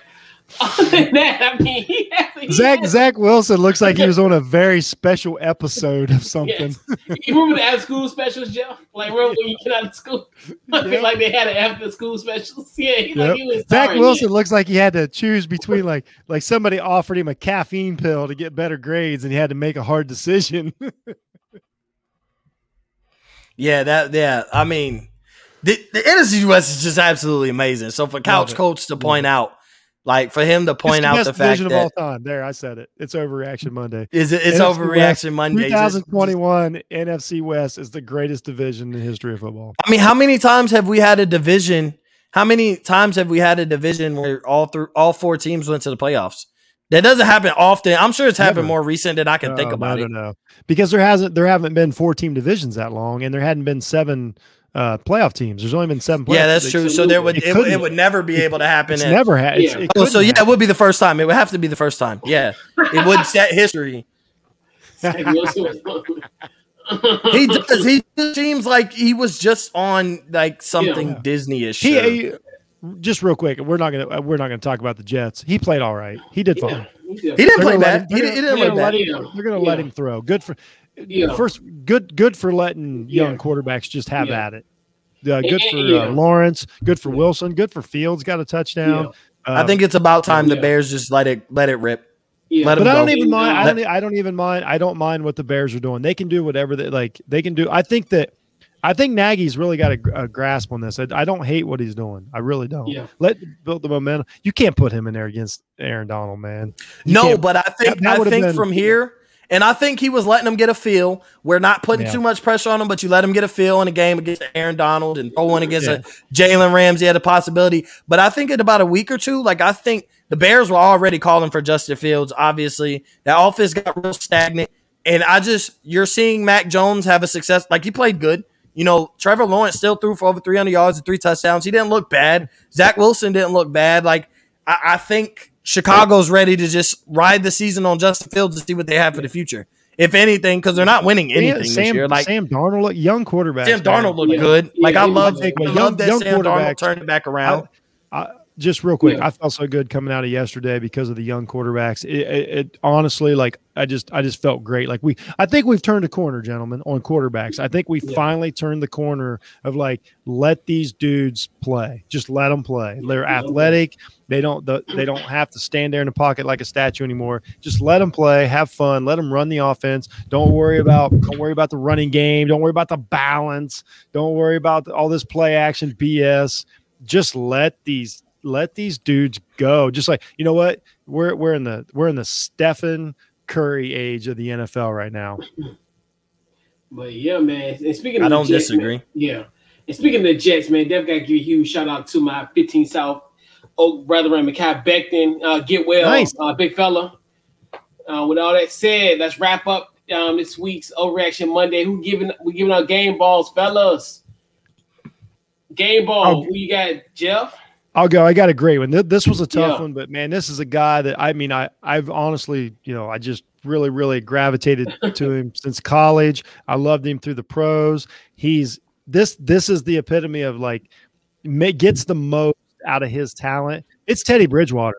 [LAUGHS] that, I mean, he has, he Zach has, Zach Wilson looks like he was on a very special episode of [LAUGHS] something. Yes. [LAUGHS] You remember the after school specials, Joe? Like remember when you get out of school, yep. like they had an after school specials. Yeah, he, yep. like, he was Zach Wilson looks like he had to choose between like like somebody offered him a caffeine pill to get better grades, and he had to make a hard decision. yeah, that yeah. I mean, the, the NFC West is just absolutely amazing. So for Couch Coach to point out like for him to point out the fact that of all time. There, I said it. It's overreaction Monday. Is it? It's NFC overreaction West, Monday. 2021 NFC West is the greatest division in the history of football. I mean, how many times have we had a division? How many times have we had a division where all through all four teams went to the playoffs? That doesn't happen often. I'm sure it's happened Never. more recent than I can think about it. No, no, because there hasn't there haven't been four team divisions that long, and there hadn't been seven uh, playoff teams. There's only been seven. Yeah, that's true. So there would it, it, it, would never be able to happen. It's never had. Yeah. oh, so yeah, it would be the first time. It would have to be the first time. Yeah, it would set history. [LAUGHS] he does. He seems like he was just on like something yeah. Disney-ish. He, he, just real quick. We're not gonna we're not gonna talk about the Jets. He played all right. He did fine. He didn't play bad. Him, he, didn't play bad. They're gonna let him throw. Good for yeah. first good good for letting young yeah. quarterbacks just have yeah. at it. Uh, good for uh, Lawrence, good for Wilson, good for Fields. Got a touchdown. Um, I think it's about time the Bears just let it let it rip. Yeah. Let but I don't go. even mind. I don't, I don't even mind. I don't mind what the Bears are doing. They can do whatever they like. They can do. I think that. I think Nagy's really got a, a grasp on this. I, I, don't hate what he's doing. I really don't. Yeah. Let build the momentum. You can't put him in there against Aaron Donald, man. You no, but I think that, that I think been, from here and I think he was letting them get a feel. We're not putting yeah. too much pressure on him, but you let him get a feel in a game against Aaron Donald and throw one against yeah. a Jalen Ramsey had a possibility. But I think in about a week or two, like I think the Bears were already calling for Justin Fields. Obviously, that offense got real stagnant. And I just you're seeing Mac Jones have a success. Like he played good. You know, Trevor Lawrence still threw for over 300 yards and three touchdowns. He didn't look bad. Zach Wilson didn't look bad. Like I, I think Chicago's ready to just ride the season on Justin Fields to see what they have for the future if anything, because they're not winning anything Sam, this year. Like Sam Darnold, young quarterback. Sam Darnold looked yeah. good. Yeah, like I love, I love young, that young Sam Darnold turned it back around. I, I, just real quick, yeah. I felt so good coming out of yesterday because of the young quarterbacks. It, it, it, honestly, like I just, I just felt great. Like we, I think we've turned a corner, gentlemen, on quarterbacks. I think we yeah. finally turned the corner of like let these dudes play, just let them play. They're athletic. They don't, they don't have to stand there in the pocket like a statue anymore. Just let them play, have fun, let them run the offense. Don't worry about, don't worry about the running game. Don't worry about the balance. Don't worry about all this play action BS just let these let these dudes go. Just like you know what we're we're in the we're in the Stephen Curry age of the NFL right now. But yeah, man. And speaking, I don't Jets, disagree. Man, yeah, and speaking of the Jets, man, definitely got to give a huge shout out to my 15 South Oak brethren, Mekhi Becton. Uh, get well, nice. uh, big fella. Uh, with all that said, let's wrap up um, this week's Overreaction Monday. Who giving we giving out game balls, fellas? Game ball. Oh. Who you got, Jeff? I'll go. I got a great one. This was a tough yeah. one, but man, this is a guy that I mean, I I've honestly, you know, I just really, really gravitated [LAUGHS] to him since college. I loved him through the pros. He's this. This is the epitome of like gets the most out of his talent. It's Teddy Bridgewater.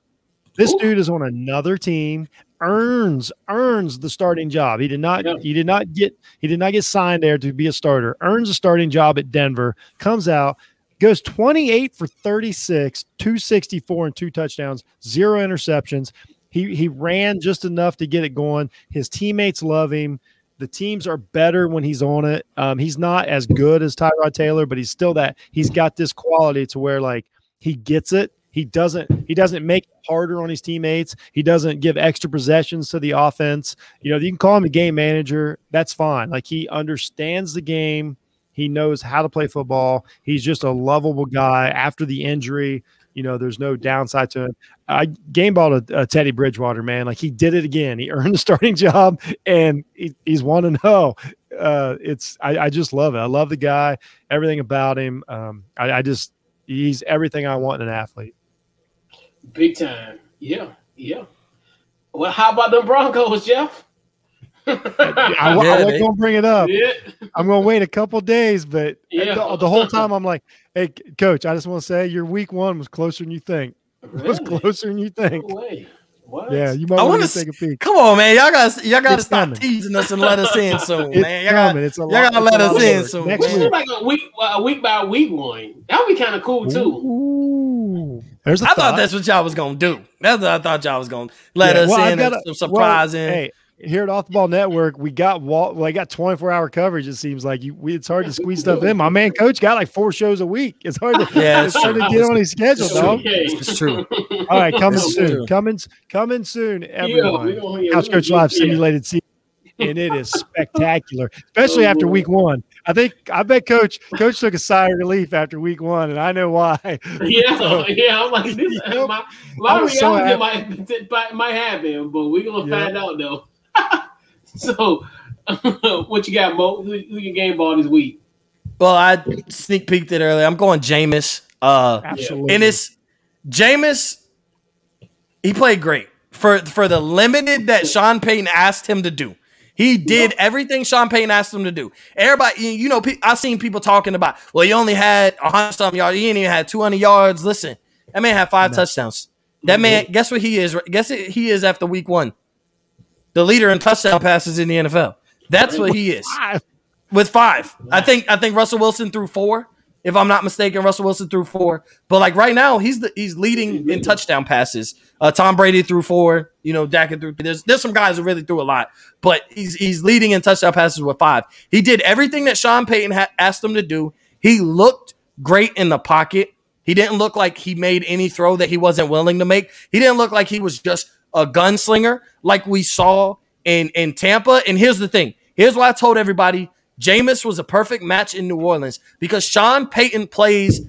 This Ooh. dude is on another team. Earns earns the starting job. He did not. Yeah. He did not get. He did not get signed there to be a starter. Earns a starting job at Denver. Comes out goes 28 for 36, 264 and two touchdowns, zero interceptions. He he ran just enough to get it going. His teammates love him. The teams are better when he's on it. Um, he's not as good as Tyrod Taylor, but he's still that. He's got this quality to where like he gets it. He doesn't he doesn't make it harder on his teammates. He doesn't give extra possessions to the offense. You know, you can call him a game manager. That's fine. Like he understands the game he knows how to play football. He's just a lovable guy. After the injury, you know, there's no downside to him. I game balled a, a Teddy Bridgewater, man. Like he did it again. He [LAUGHS] earned the starting job, and he, he's one to. Oh. Uh, it's I, I, just love it. I love the guy, everything about him. Um, I, I just he's everything I want in an athlete. Big time, yeah, yeah. Well, how about the Broncos, Jeff? I, I, yeah, I wasn't gonna bring it up. Yeah. I'm gonna wait a couple days, but yeah. the, the, whole time I'm like, "Hey, coach, I just want to say your week one was closer than you think. Really? It was closer than you think." No way. What? Yeah, you might want to take a peek. Come on, man, y'all got y'all got to stop coming. teasing us and let us in [LAUGHS] soon, it's man. Y'all got it's a y'all got to let us in soon. Next week. like a week, a week by week one. That would be kind of cool too. Ooh. There's a I thought. thought that's what y'all was gonna do. That's what I thought y'all was gonna let yeah, us well, in. Gotta, some surprising. Well, hey, here at Off the Ball Network, we got wall, well, I got 24 hour coverage. It seems like you, we, it's hard to squeeze stuff in. My man, coach, got like four shows a week. It's hard to, yeah, it's, hard to get on his schedule, dog. It's true. All right, coming it's soon, true. coming, coming soon. Everyone, Couch Coach Live simulated season, and it is spectacular, especially after week oh, one. I think I bet Coach Coach took a sigh of relief after week one, and I know why. [LAUGHS] Yeah, so, yeah. I'm like, this, [LAUGHS] my, my reality so might, might happen, but we're gonna yeah. find out though. [LAUGHS] so, [LAUGHS] what you got, Mo? Who, who your game ball this week? Well, I sneak peeked it earlier. I'm going Jameis. Uh, Absolutely. And it's Jameis. He played great for for the limited that Sean Payton asked him to do. He did yep. everything Sean Payton asked him to do. Everybody, you know, I've seen people talking about, well, he only had 100 something yards. He ain't even had 200 yards. Listen, that man had five no. touchdowns. That man, guess what he is? Guess it, he is after week one the leader in touchdown passes in the NFL. That's what he is. With five. I think I think Russell Wilson threw four. If I'm not mistaken, Russell Wilson threw four. But like right now, he's the he's leading in touchdown passes. Uh, Tom Brady threw four. You know, Dak threw. There's there's some guys who really threw a lot, but he's he's leading in touchdown passes with five. He did everything that Sean Payton ha- asked him to do. He looked great in the pocket. He didn't look like he made any throw that he wasn't willing to make. He didn't look like he was just a gunslinger like we saw in, in Tampa. And here's the thing. Here's why I told everybody Jameis was a perfect match in New Orleans because Sean Payton plays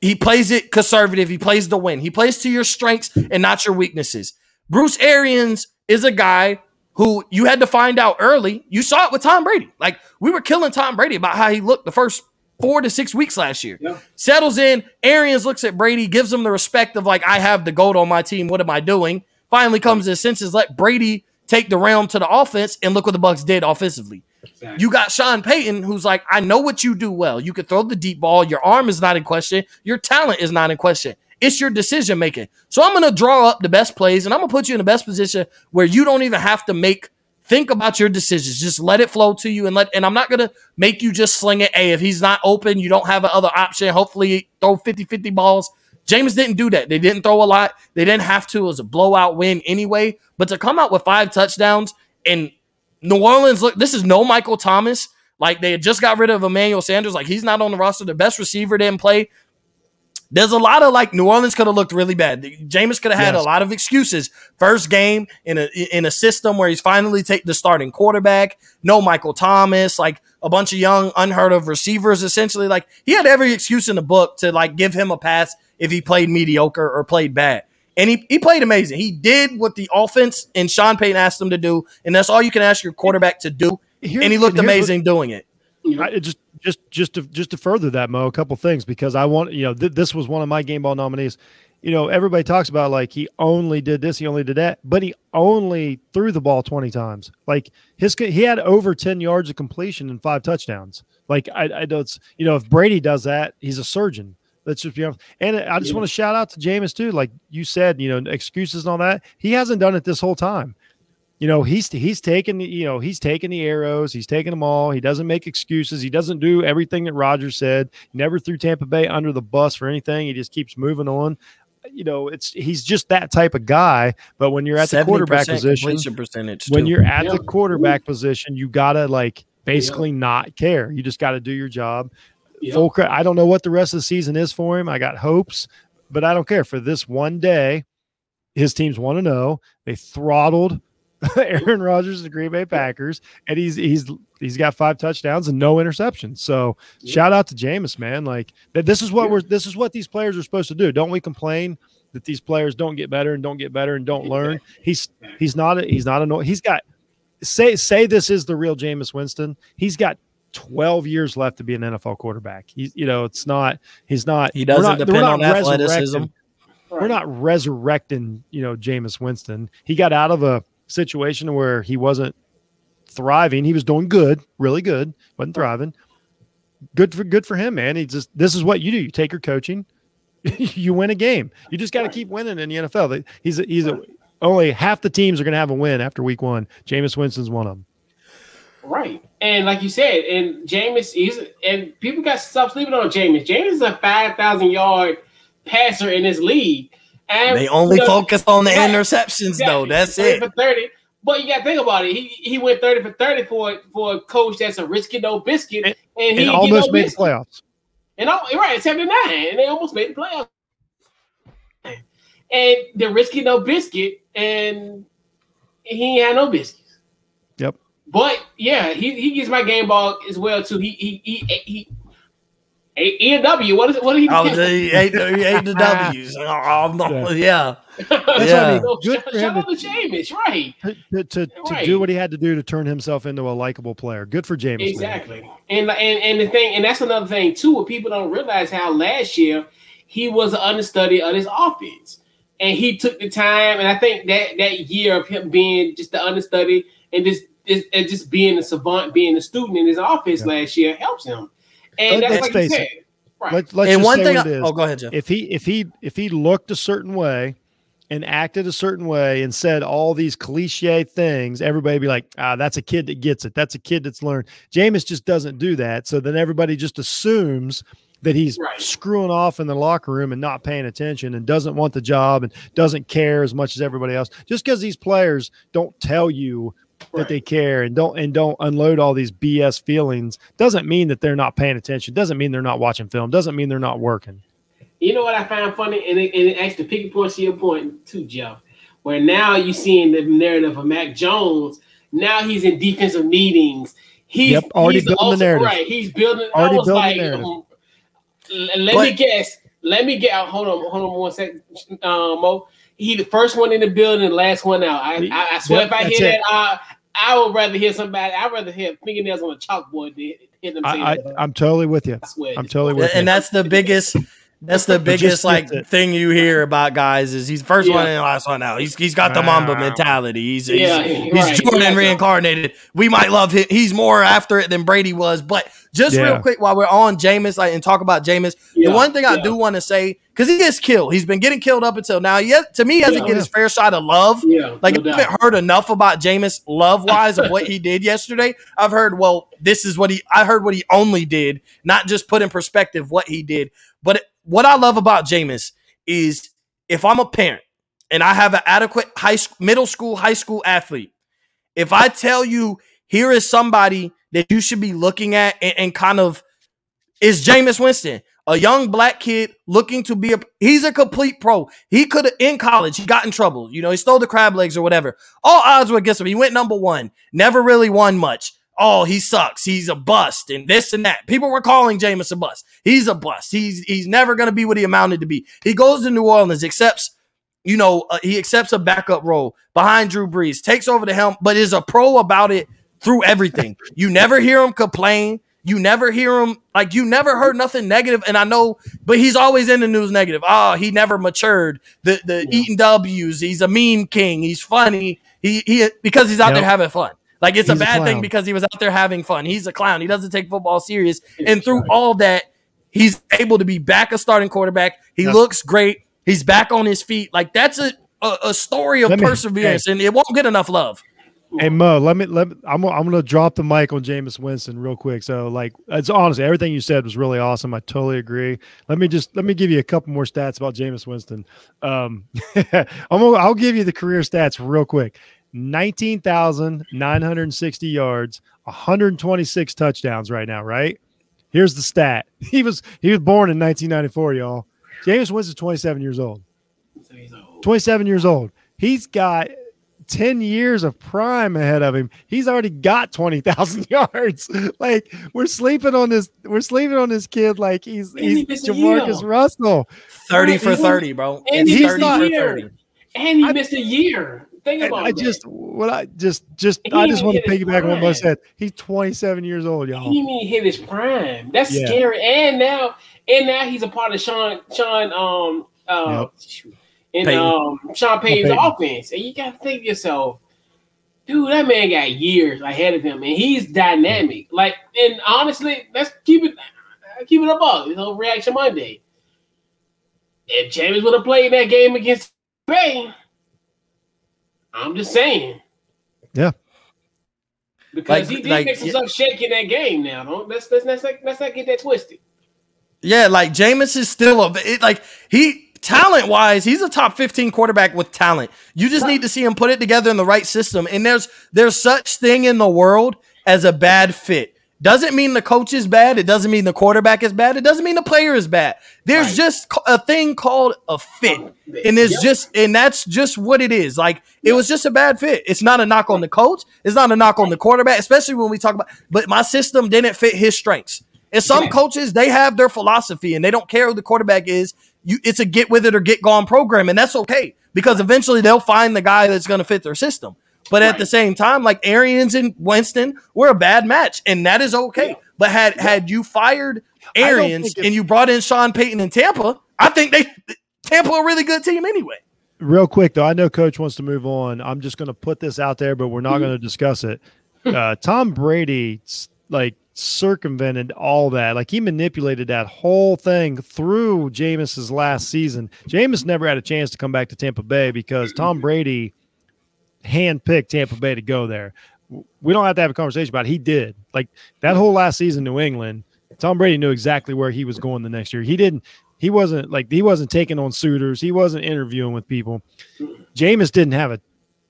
he plays it conservative. He plays the win. He plays to your strengths and not your weaknesses. Bruce Arians is a guy who you had to find out early. You saw it with Tom Brady. Like we were killing Tom Brady about how he looked the first four to six weeks last year. Yeah. Settles in. Arians looks at Brady, gives him the respect of like, I have the goat on my team. What am I doing? Finally comes to his senses, let Brady take the realm to the offense, and look what the Bucs did offensively. Exactly. You got Sean Payton, who's like, I know what you do well. You can throw the deep ball. Your arm is not in question. Your talent is not in question. It's your decision making. So I'm going to draw up the best plays, and I'm going to put you in the best position where you don't even have to make think about your decisions. Just let it flow to you, and let. And I'm not going to make you just sling it. Hey, if he's not open, you don't have another option. Hopefully, throw 50-50 balls. Jameis didn't do that. They didn't throw a lot. They didn't have to. It was a blowout win anyway. But to come out with five touchdowns and New Orleans, look, this is no Michael Thomas. Like they had just got rid of Emmanuel Sanders. Like he's not on the roster. The best receiver didn't play. There's a lot of like New Orleans could have looked really bad. Jameis could have had yes. a lot of excuses. First game in a in a system where he's finally take the starting quarterback. No Michael Thomas, like a bunch of young, unheard of receivers. Essentially, like he had every excuse in the book to like give him a pass if he played mediocre or played bad. And he, he played amazing. He did what the offense and Sean Payton asked him to do, and that's all you can ask your quarterback to do. Here, and he looked amazing what, doing it. I, just just just to just to further that, Mo, a couple things because I want you know th- this was one of my game ball nominees. You know, everybody talks about like he only did this, he only did that, but he only threw the ball twenty times. Like his he had over ten yards of completion and five touchdowns. Like I, I don't, you know, if Brady does that, he's a surgeon. Let's just be honest. And I just yeah. want to shout out to Jameis too. Like you said, you know, excuses and all that. He hasn't done it this whole time you know he's he's taking you know he's taking the arrows he's taking them all he doesn't make excuses he doesn't do everything that Rodgers said never threw Tampa Bay under the bus for anything he just keeps moving on you know it's he's just that type of guy but when you're at the quarterback position percentage when you're at yeah. the quarterback position you gotta like basically yeah. not care. You just got to do your job. Yeah. Full, I don't know what the rest of the season is for him. I got hopes but I don't care. For this one day his teams want to know they throttled [LAUGHS] Aaron Rodgers, the Green Bay Packers, and he's he's he's got five touchdowns and no interceptions. So yeah. shout out to Jameis, man. Like this is what yeah. we're this is what these players are supposed to do. Don't we complain that these players don't get better and don't get better and don't learn? He's he's not a, he's not a he's got say say this is the real Jameis Winston. He's got 12 years left to be an NFL quarterback. He's you know, it's not he's not he doesn't not, depend on athleticism. We're not resurrecting, you know, Jameis Winston. He got out of a situation where he wasn't thriving. He was doing good, really good, wasn't thriving. Good for good for him, man. He just this is what you do. You take your coaching, [LAUGHS] you win a game. You just got to keep winning in the NFL. He's a, he's a, only half the teams are going to have a win after week one. Jameis Winston's one of them. Right, and like you said, and Jameis, he's and people got to stop sleeping on Jameis. Jameis is a five thousand yard passer in this league. And they only you know, focus on the right, interceptions, exactly, though. That's it. For 30. But you got to think about it. He he went 30 for 30 for, for a coach that's a risky no biscuit. And, and he and almost no made biscuit. the playoffs. And all, right, 79. And they almost made the playoffs. And the risky no biscuit, and he had no biscuits. Yep. But yeah, he, he gets my game ball as well too. He he he he a and W. What is it? What did he? Oh, the eight, eight the [LAUGHS] W's. Oh, no, yeah, That's yeah. I mean. Good for him to, Jameis, right? To, to, to right. do what he had to do to turn himself into a likable player. Good for Jameis. Exactly. And and and the thing, and that's another thing too. What people don't realize how last year he was an understudy of his offense, and he took the time. And I think that that year of him being just the understudy and just and just being a savant, being a student in his offense yeah. last year helps him. And Let, that's like face you said. It. Right. Let, let's and one thing, I, oh, go ahead, Jeff. If he if he if he looked a certain way and acted a certain way and said all these cliche things, everybody be like, ah, that's a kid that gets it. That's a kid that's learned. Jameis just doesn't do that. So then everybody just assumes that he's right. screwing off in the locker room and not paying attention and doesn't want the job and doesn't care as much as everybody else. Just because these players don't tell you that they care and don't and don't unload all these BS feelings doesn't mean that they're not paying attention. Doesn't mean they're not watching film. Doesn't mean they're not working. You know what I find funny, and it, and it actually pick point to your point too, Jeff. Where now you seeing the narrative of Mac Jones. Now he's in defensive meetings. He's yep, already he's building also, the narrative. Right, he's building. Already building like, the narrative. Um, let but, me guess. Let me get out. Hold on, hold on one second, um, Mo. He the first one in the building, the last one out. I, I, I swear, yep, if I hear it. that, uh, I would rather hear somebody. I'd rather hear fingernails on a chalkboard than hear them say I, I, am totally with you. I'm totally with and you. And that's the biggest. That's the biggest like thing you hear about guys is he's first yeah. one and last one out. He's he's got the Mamba mentality. He's he's, yeah, he's right. Jordan yeah, reincarnated. We might love him. He's more after it than Brady was. But just yeah. real quick while we're on Jameis, like and talk about Jameis, the one thing I do want to say because he gets killed. He's been getting killed up until now. Yet to me, he hasn't get his fair shot of love. Yeah, like no I haven't heard enough about Jameis love wise of what he [LAUGHS] did yesterday. I've heard well, this is what he. I heard what he only did, not just put in perspective what he did, but. What I love about Jameis is if I'm a parent and I have an adequate high school, middle school, high school athlete, if I tell you here is somebody that you should be looking at and, and kind of is Jameis Winston, a young black kid looking to be a he's a complete pro. He could have in college, he got in trouble. You know, he stole the crab legs or whatever. All odds were against him. He went number one, never really won much. Oh, he sucks. He's a bust and this and that. People were calling Jameis a bust. He's a bust. He's he's never going to be what he amounted to be. He goes to New Orleans, accepts, you know, uh, he accepts a backup role behind Drew Brees, takes over the helm, but is a pro about it through everything. [LAUGHS] You never hear him complain. You never hear him like you never heard nothing negative, and I know, but he's always in the news negative. Oh, he never matured. The the yeah. eating W's. He's a meme king. He's funny. He he because he's out yep. there having fun. Like it's he's a bad a thing because he was out there having fun. He's a clown. He doesn't take football serious, and through all that, he's able to be back a starting quarterback. He yep. looks great. He's back on his feet. Like that's a a, a story of perseverance, hey. and it won't get enough love. Hey Mo, let me let me, I'm I'm gonna drop the mic on Jameis Winston real quick. So like it's honestly everything you said was really awesome. I totally agree. Let me just let me give you a couple more stats about Jameis Winston. Um, [LAUGHS] I'm gonna, I'll give you the career stats real quick. 19,960 yards, 126 touchdowns right now, right? Here's the stat. [LAUGHS] He was he was born in 1994, y'all. Jameis Winston 27 years old. 27 years old. He's got 10 years of prime ahead of him. He's already got 20,000 [LAUGHS] yards. like we're sleeping on this we're sleeping on this kid like he's he's JaMarcus Russell. 30 for 30, bro. And he's 30 not, for 30. And he missed a year. Think about I just what I just just I just want to piggyback on what I said. He's 27 years old, y'all. He didn't hit his prime. That's yeah. scary. And now and now he's a part of Sean Sean um uh yep in Payton. um Sean Payton's Payton. offense. And you gotta think yourself, dude, that man got years ahead of him, and he's dynamic. Like, and honestly, let's keep it keep it above. You know, reaction Monday. If Jameis would have played that game against Bay, I'm just saying. Yeah. Because like, he did like, make some yeah. stuff shaking that game now. Don't let's let's let's, let's not get that twisted. Yeah, like Jameis is still a it, like he talent wise, he's a top 15 quarterback with talent. You just need to see him put it together in the right system. And there's there's such thing in the world as a bad fit. Doesn't mean the coach is bad. It doesn't mean the quarterback is bad. It doesn't mean the player is bad. There's right. just a thing called a fit. Oh, and it's yep. just and that's just what it is. Like it was just a bad fit. It's not a knock on the coach. It's not a knock on the quarterback, especially when we talk about but my system didn't fit his strengths. And some coaches, they have their philosophy and they don't care who the quarterback is you it's a get with it or get gone program, and that's okay because eventually they'll find the guy that's going to fit their system. But right. at the same time, like Arians and Winston were a bad match, and that is okay. Yeah. But had yeah. had you fired Arians and you brought in Sean Payton in Tampa, I think they Tampa are a really good team anyway. Real quick though, I know Coach wants to move on. I'm just going to put this out there, but we're not mm-hmm. going to discuss it. Uh, Tom Brady, like circumvented all that. Like he manipulated that whole thing through Jameis's last season. Jameis never had a chance to come back to Tampa Bay because Tom Brady handpicked Tampa Bay to go there. We don't have to have a conversation about it. He did. Like that whole last season, New England, Tom Brady knew exactly where he was going the next year. He didn't, he wasn't like he wasn't taking on suitors, he wasn't interviewing with people. Jameis didn't have a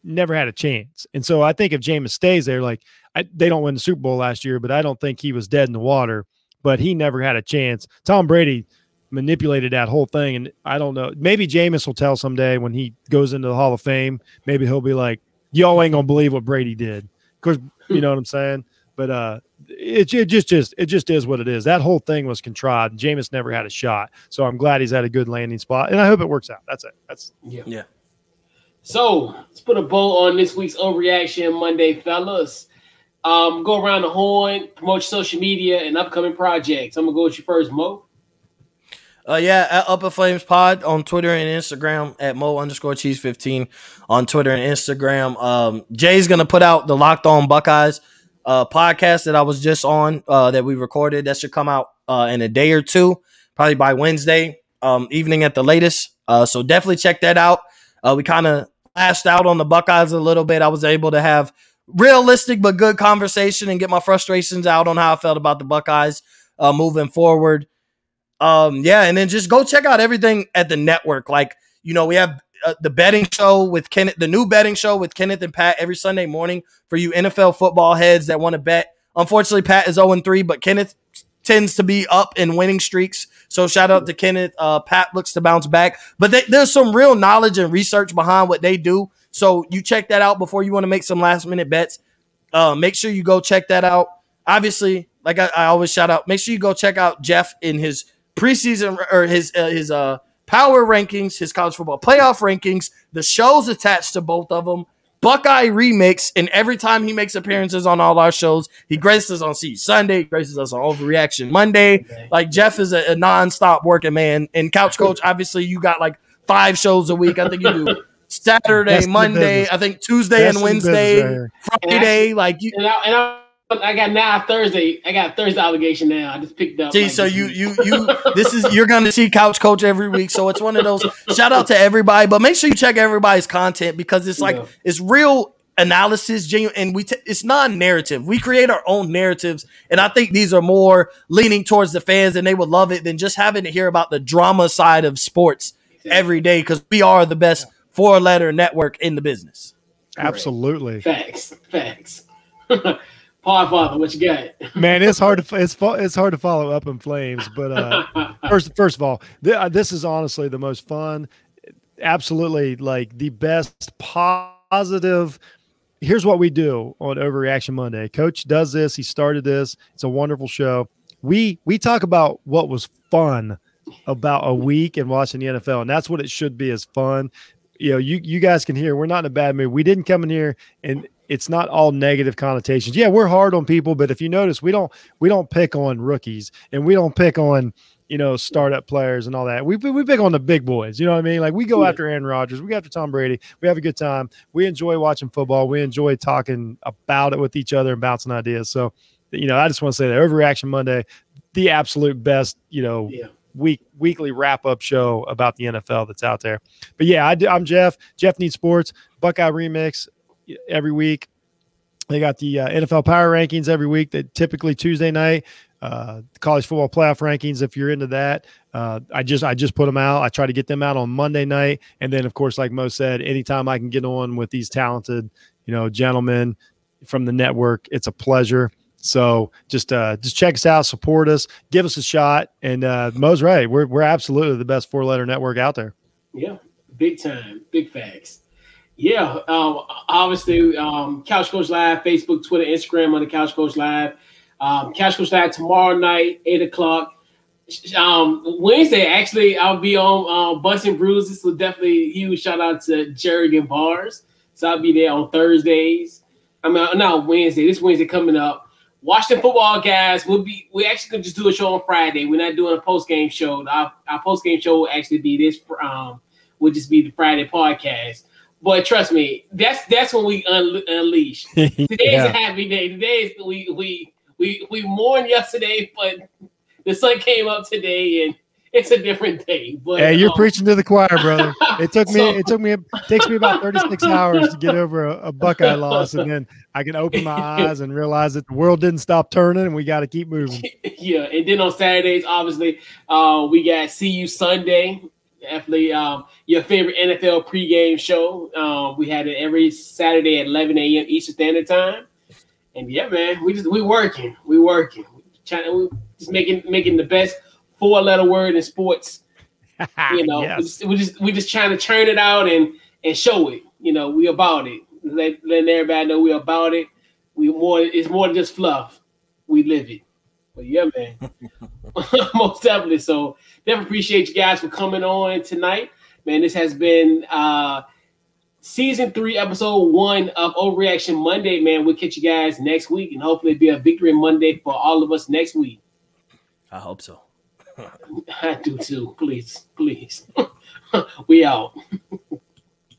never had a chance. And so I think if Jameis stays there, like I, they don't win the Super Bowl last year, but I don't think he was dead in the water. But he never had a chance. Tom Brady manipulated that whole thing, and I don't know. Maybe Jameis will tell someday when he goes into the Hall of Fame. Maybe he'll be like, "Y'all ain't gonna believe what Brady did," because you know what I'm saying. But uh, it, it just just it just is what it is. That whole thing was contrived. Jameis never had a shot, so I'm glad he's at a good landing spot, and I hope it works out. That's it. That's yeah. Yeah. So let's put a bow on this week's overreaction Monday, fellas. Um, go around the horn, promote your social media and upcoming projects. I'm gonna go with you first, Mo. Uh, yeah, at Upper Flames Pod on Twitter and Instagram at Mo underscore Cheese 15 on Twitter and Instagram. Um, Jay's gonna put out the Locked On Buckeyes uh podcast that I was just on uh that we recorded. That should come out uh in a day or two, probably by Wednesday um evening at the latest. Uh, so definitely check that out. Uh, we kind of lashed out on the Buckeyes a little bit. I was able to have realistic but good conversation and get my frustrations out on how I felt about the Buckeyes moving forward. Um, yeah, and then just go check out everything at the network. Like, you know, we have uh, the betting show with Kenneth, the new betting show with Kenneth and Pat every Sunday morning for you NFL football heads that want to bet. Unfortunately, Pat is 0 3, but Kenneth tends to be up in winning streaks. So shout out to Kenneth. Uh, Pat looks to bounce back, but they, there's some real knowledge and research behind what they do. So you check that out before you want to make some last minute bets. Uh, make sure you go check that out. Obviously, like I, I, always shout out, make sure you go check out Jeff in his preseason or his uh, his uh power rankings, his college football playoff rankings, the shows attached to both of them. Buckeye remix, and every time he makes appearances on all our shows, he graces us on C Sunday, graces us on Overreaction Monday. Okay. Like Jeff is a, a non-stop working man, and Couch Coach, obviously, you got like five shows a week. I think you do [LAUGHS] Saturday, Monday, I think Tuesday and Wednesday, right Friday. like you. And I, and I, I got now Thursday. I got Thursday obligation now. I just picked up. See, like, so you you you this is you're gonna see Couch Coach every week. So it's one of those. Shout out to everybody, but make sure you check everybody's content because it's like yeah. it's real analysis, genuine, and we t- it's non-narrative. We create our own narratives, and I think these are more leaning towards the fans, and they would love it than just having to hear about the drama side of sports every day because we are the best four-letter network in the business. Absolutely, facts, facts. [LAUGHS] Paul Father, what you got? Man, it's hard to [LAUGHS] it's it's hard to follow up in flames. But uh, first, first of all, th- uh, this is honestly the most fun, absolutely like the best positive. Here's what we do on Overreaction Monday. Coach does this. He started this. It's a wonderful show. We we talk about what was fun about a week and watching the NFL, and that's what it should be. Is fun. You know, you you guys can hear we're not in a bad mood. We didn't come in here and it's not all negative connotations. Yeah, we're hard on people, but if you notice, we don't we don't pick on rookies and we don't pick on you know startup players and all that. We we pick on the big boys. You know what I mean? Like we go yeah. after Aaron Rodgers, we go after Tom Brady. We have a good time. We enjoy watching football. We enjoy talking about it with each other and bouncing ideas. So, you know, I just want to say that Overreaction Monday, the absolute best. You know. Yeah week weekly wrap up show about the NFL that's out there. But yeah, I, am Jeff. Jeff needs sports. Buckeye remix every week. They got the uh, NFL power rankings every week. That typically Tuesday night. Uh, college football playoff rankings. If you're into that, uh, I just I just put them out. I try to get them out on Monday night, and then of course, like Mo said, anytime I can get on with these talented, you know, gentlemen from the network, it's a pleasure. So just uh, just check us out, support us, give us a shot, and uh, Mo's right. We're we're absolutely the best four letter network out there. Yeah, big time, big facts. Yeah, um, obviously, um, Couch Coach Live, Facebook, Twitter, Instagram on the Couch Coach Live. Um, Couch Coach Live tomorrow night, 8 o'clock. Um, Wednesday, actually, I'll be on uh, Busting Bruises. So definitely huge shout out to Jerry and Bars. So I'll be there on Thursdays. I mean, not Wednesday. This Wednesday coming up. Washington football guys. We'll be we actually gonna just do a show on Friday. We're not doing a post game show. Our, our post game show will actually be this um will just be the Friday podcast. But trust me, that's that's when we un- unleash. [LAUGHS] Today's yeah. a happy day. Today we we we we mourned yesterday, but the sun came up today, and it's a different day. But hey, you're um, preaching to the choir, brother. [LAUGHS] It took me so, it took me it takes me about 36 [LAUGHS] hours to get over a, a Buckeye loss, and then I can open my eyes and realize that the world didn't stop turning, and we got to keep moving. Yeah, and then on Saturdays, obviously, uh, we got see you Sunday definitely um, your favorite NFL pregame show. Um, we had it every Saturday at 11 a.m. Eastern Standard Time. And yeah, man, we just we working, we working, trying we just making making the best four letter word in sports. [LAUGHS] You know, yes. we, just, we just we just trying to churn it out and and show it. You know, we about it. Let, letting everybody know we about it. We more it's more than just fluff. We live it. But yeah, man, [LAUGHS] [LAUGHS] most definitely. So definitely appreciate you guys for coming on tonight, man. This has been uh season three, episode one of Overreaction Monday. Man, we'll catch you guys next week, and hopefully be a victory Monday for all of us next week. I hope so. [LAUGHS] I do too. Please, please. [LAUGHS] we out.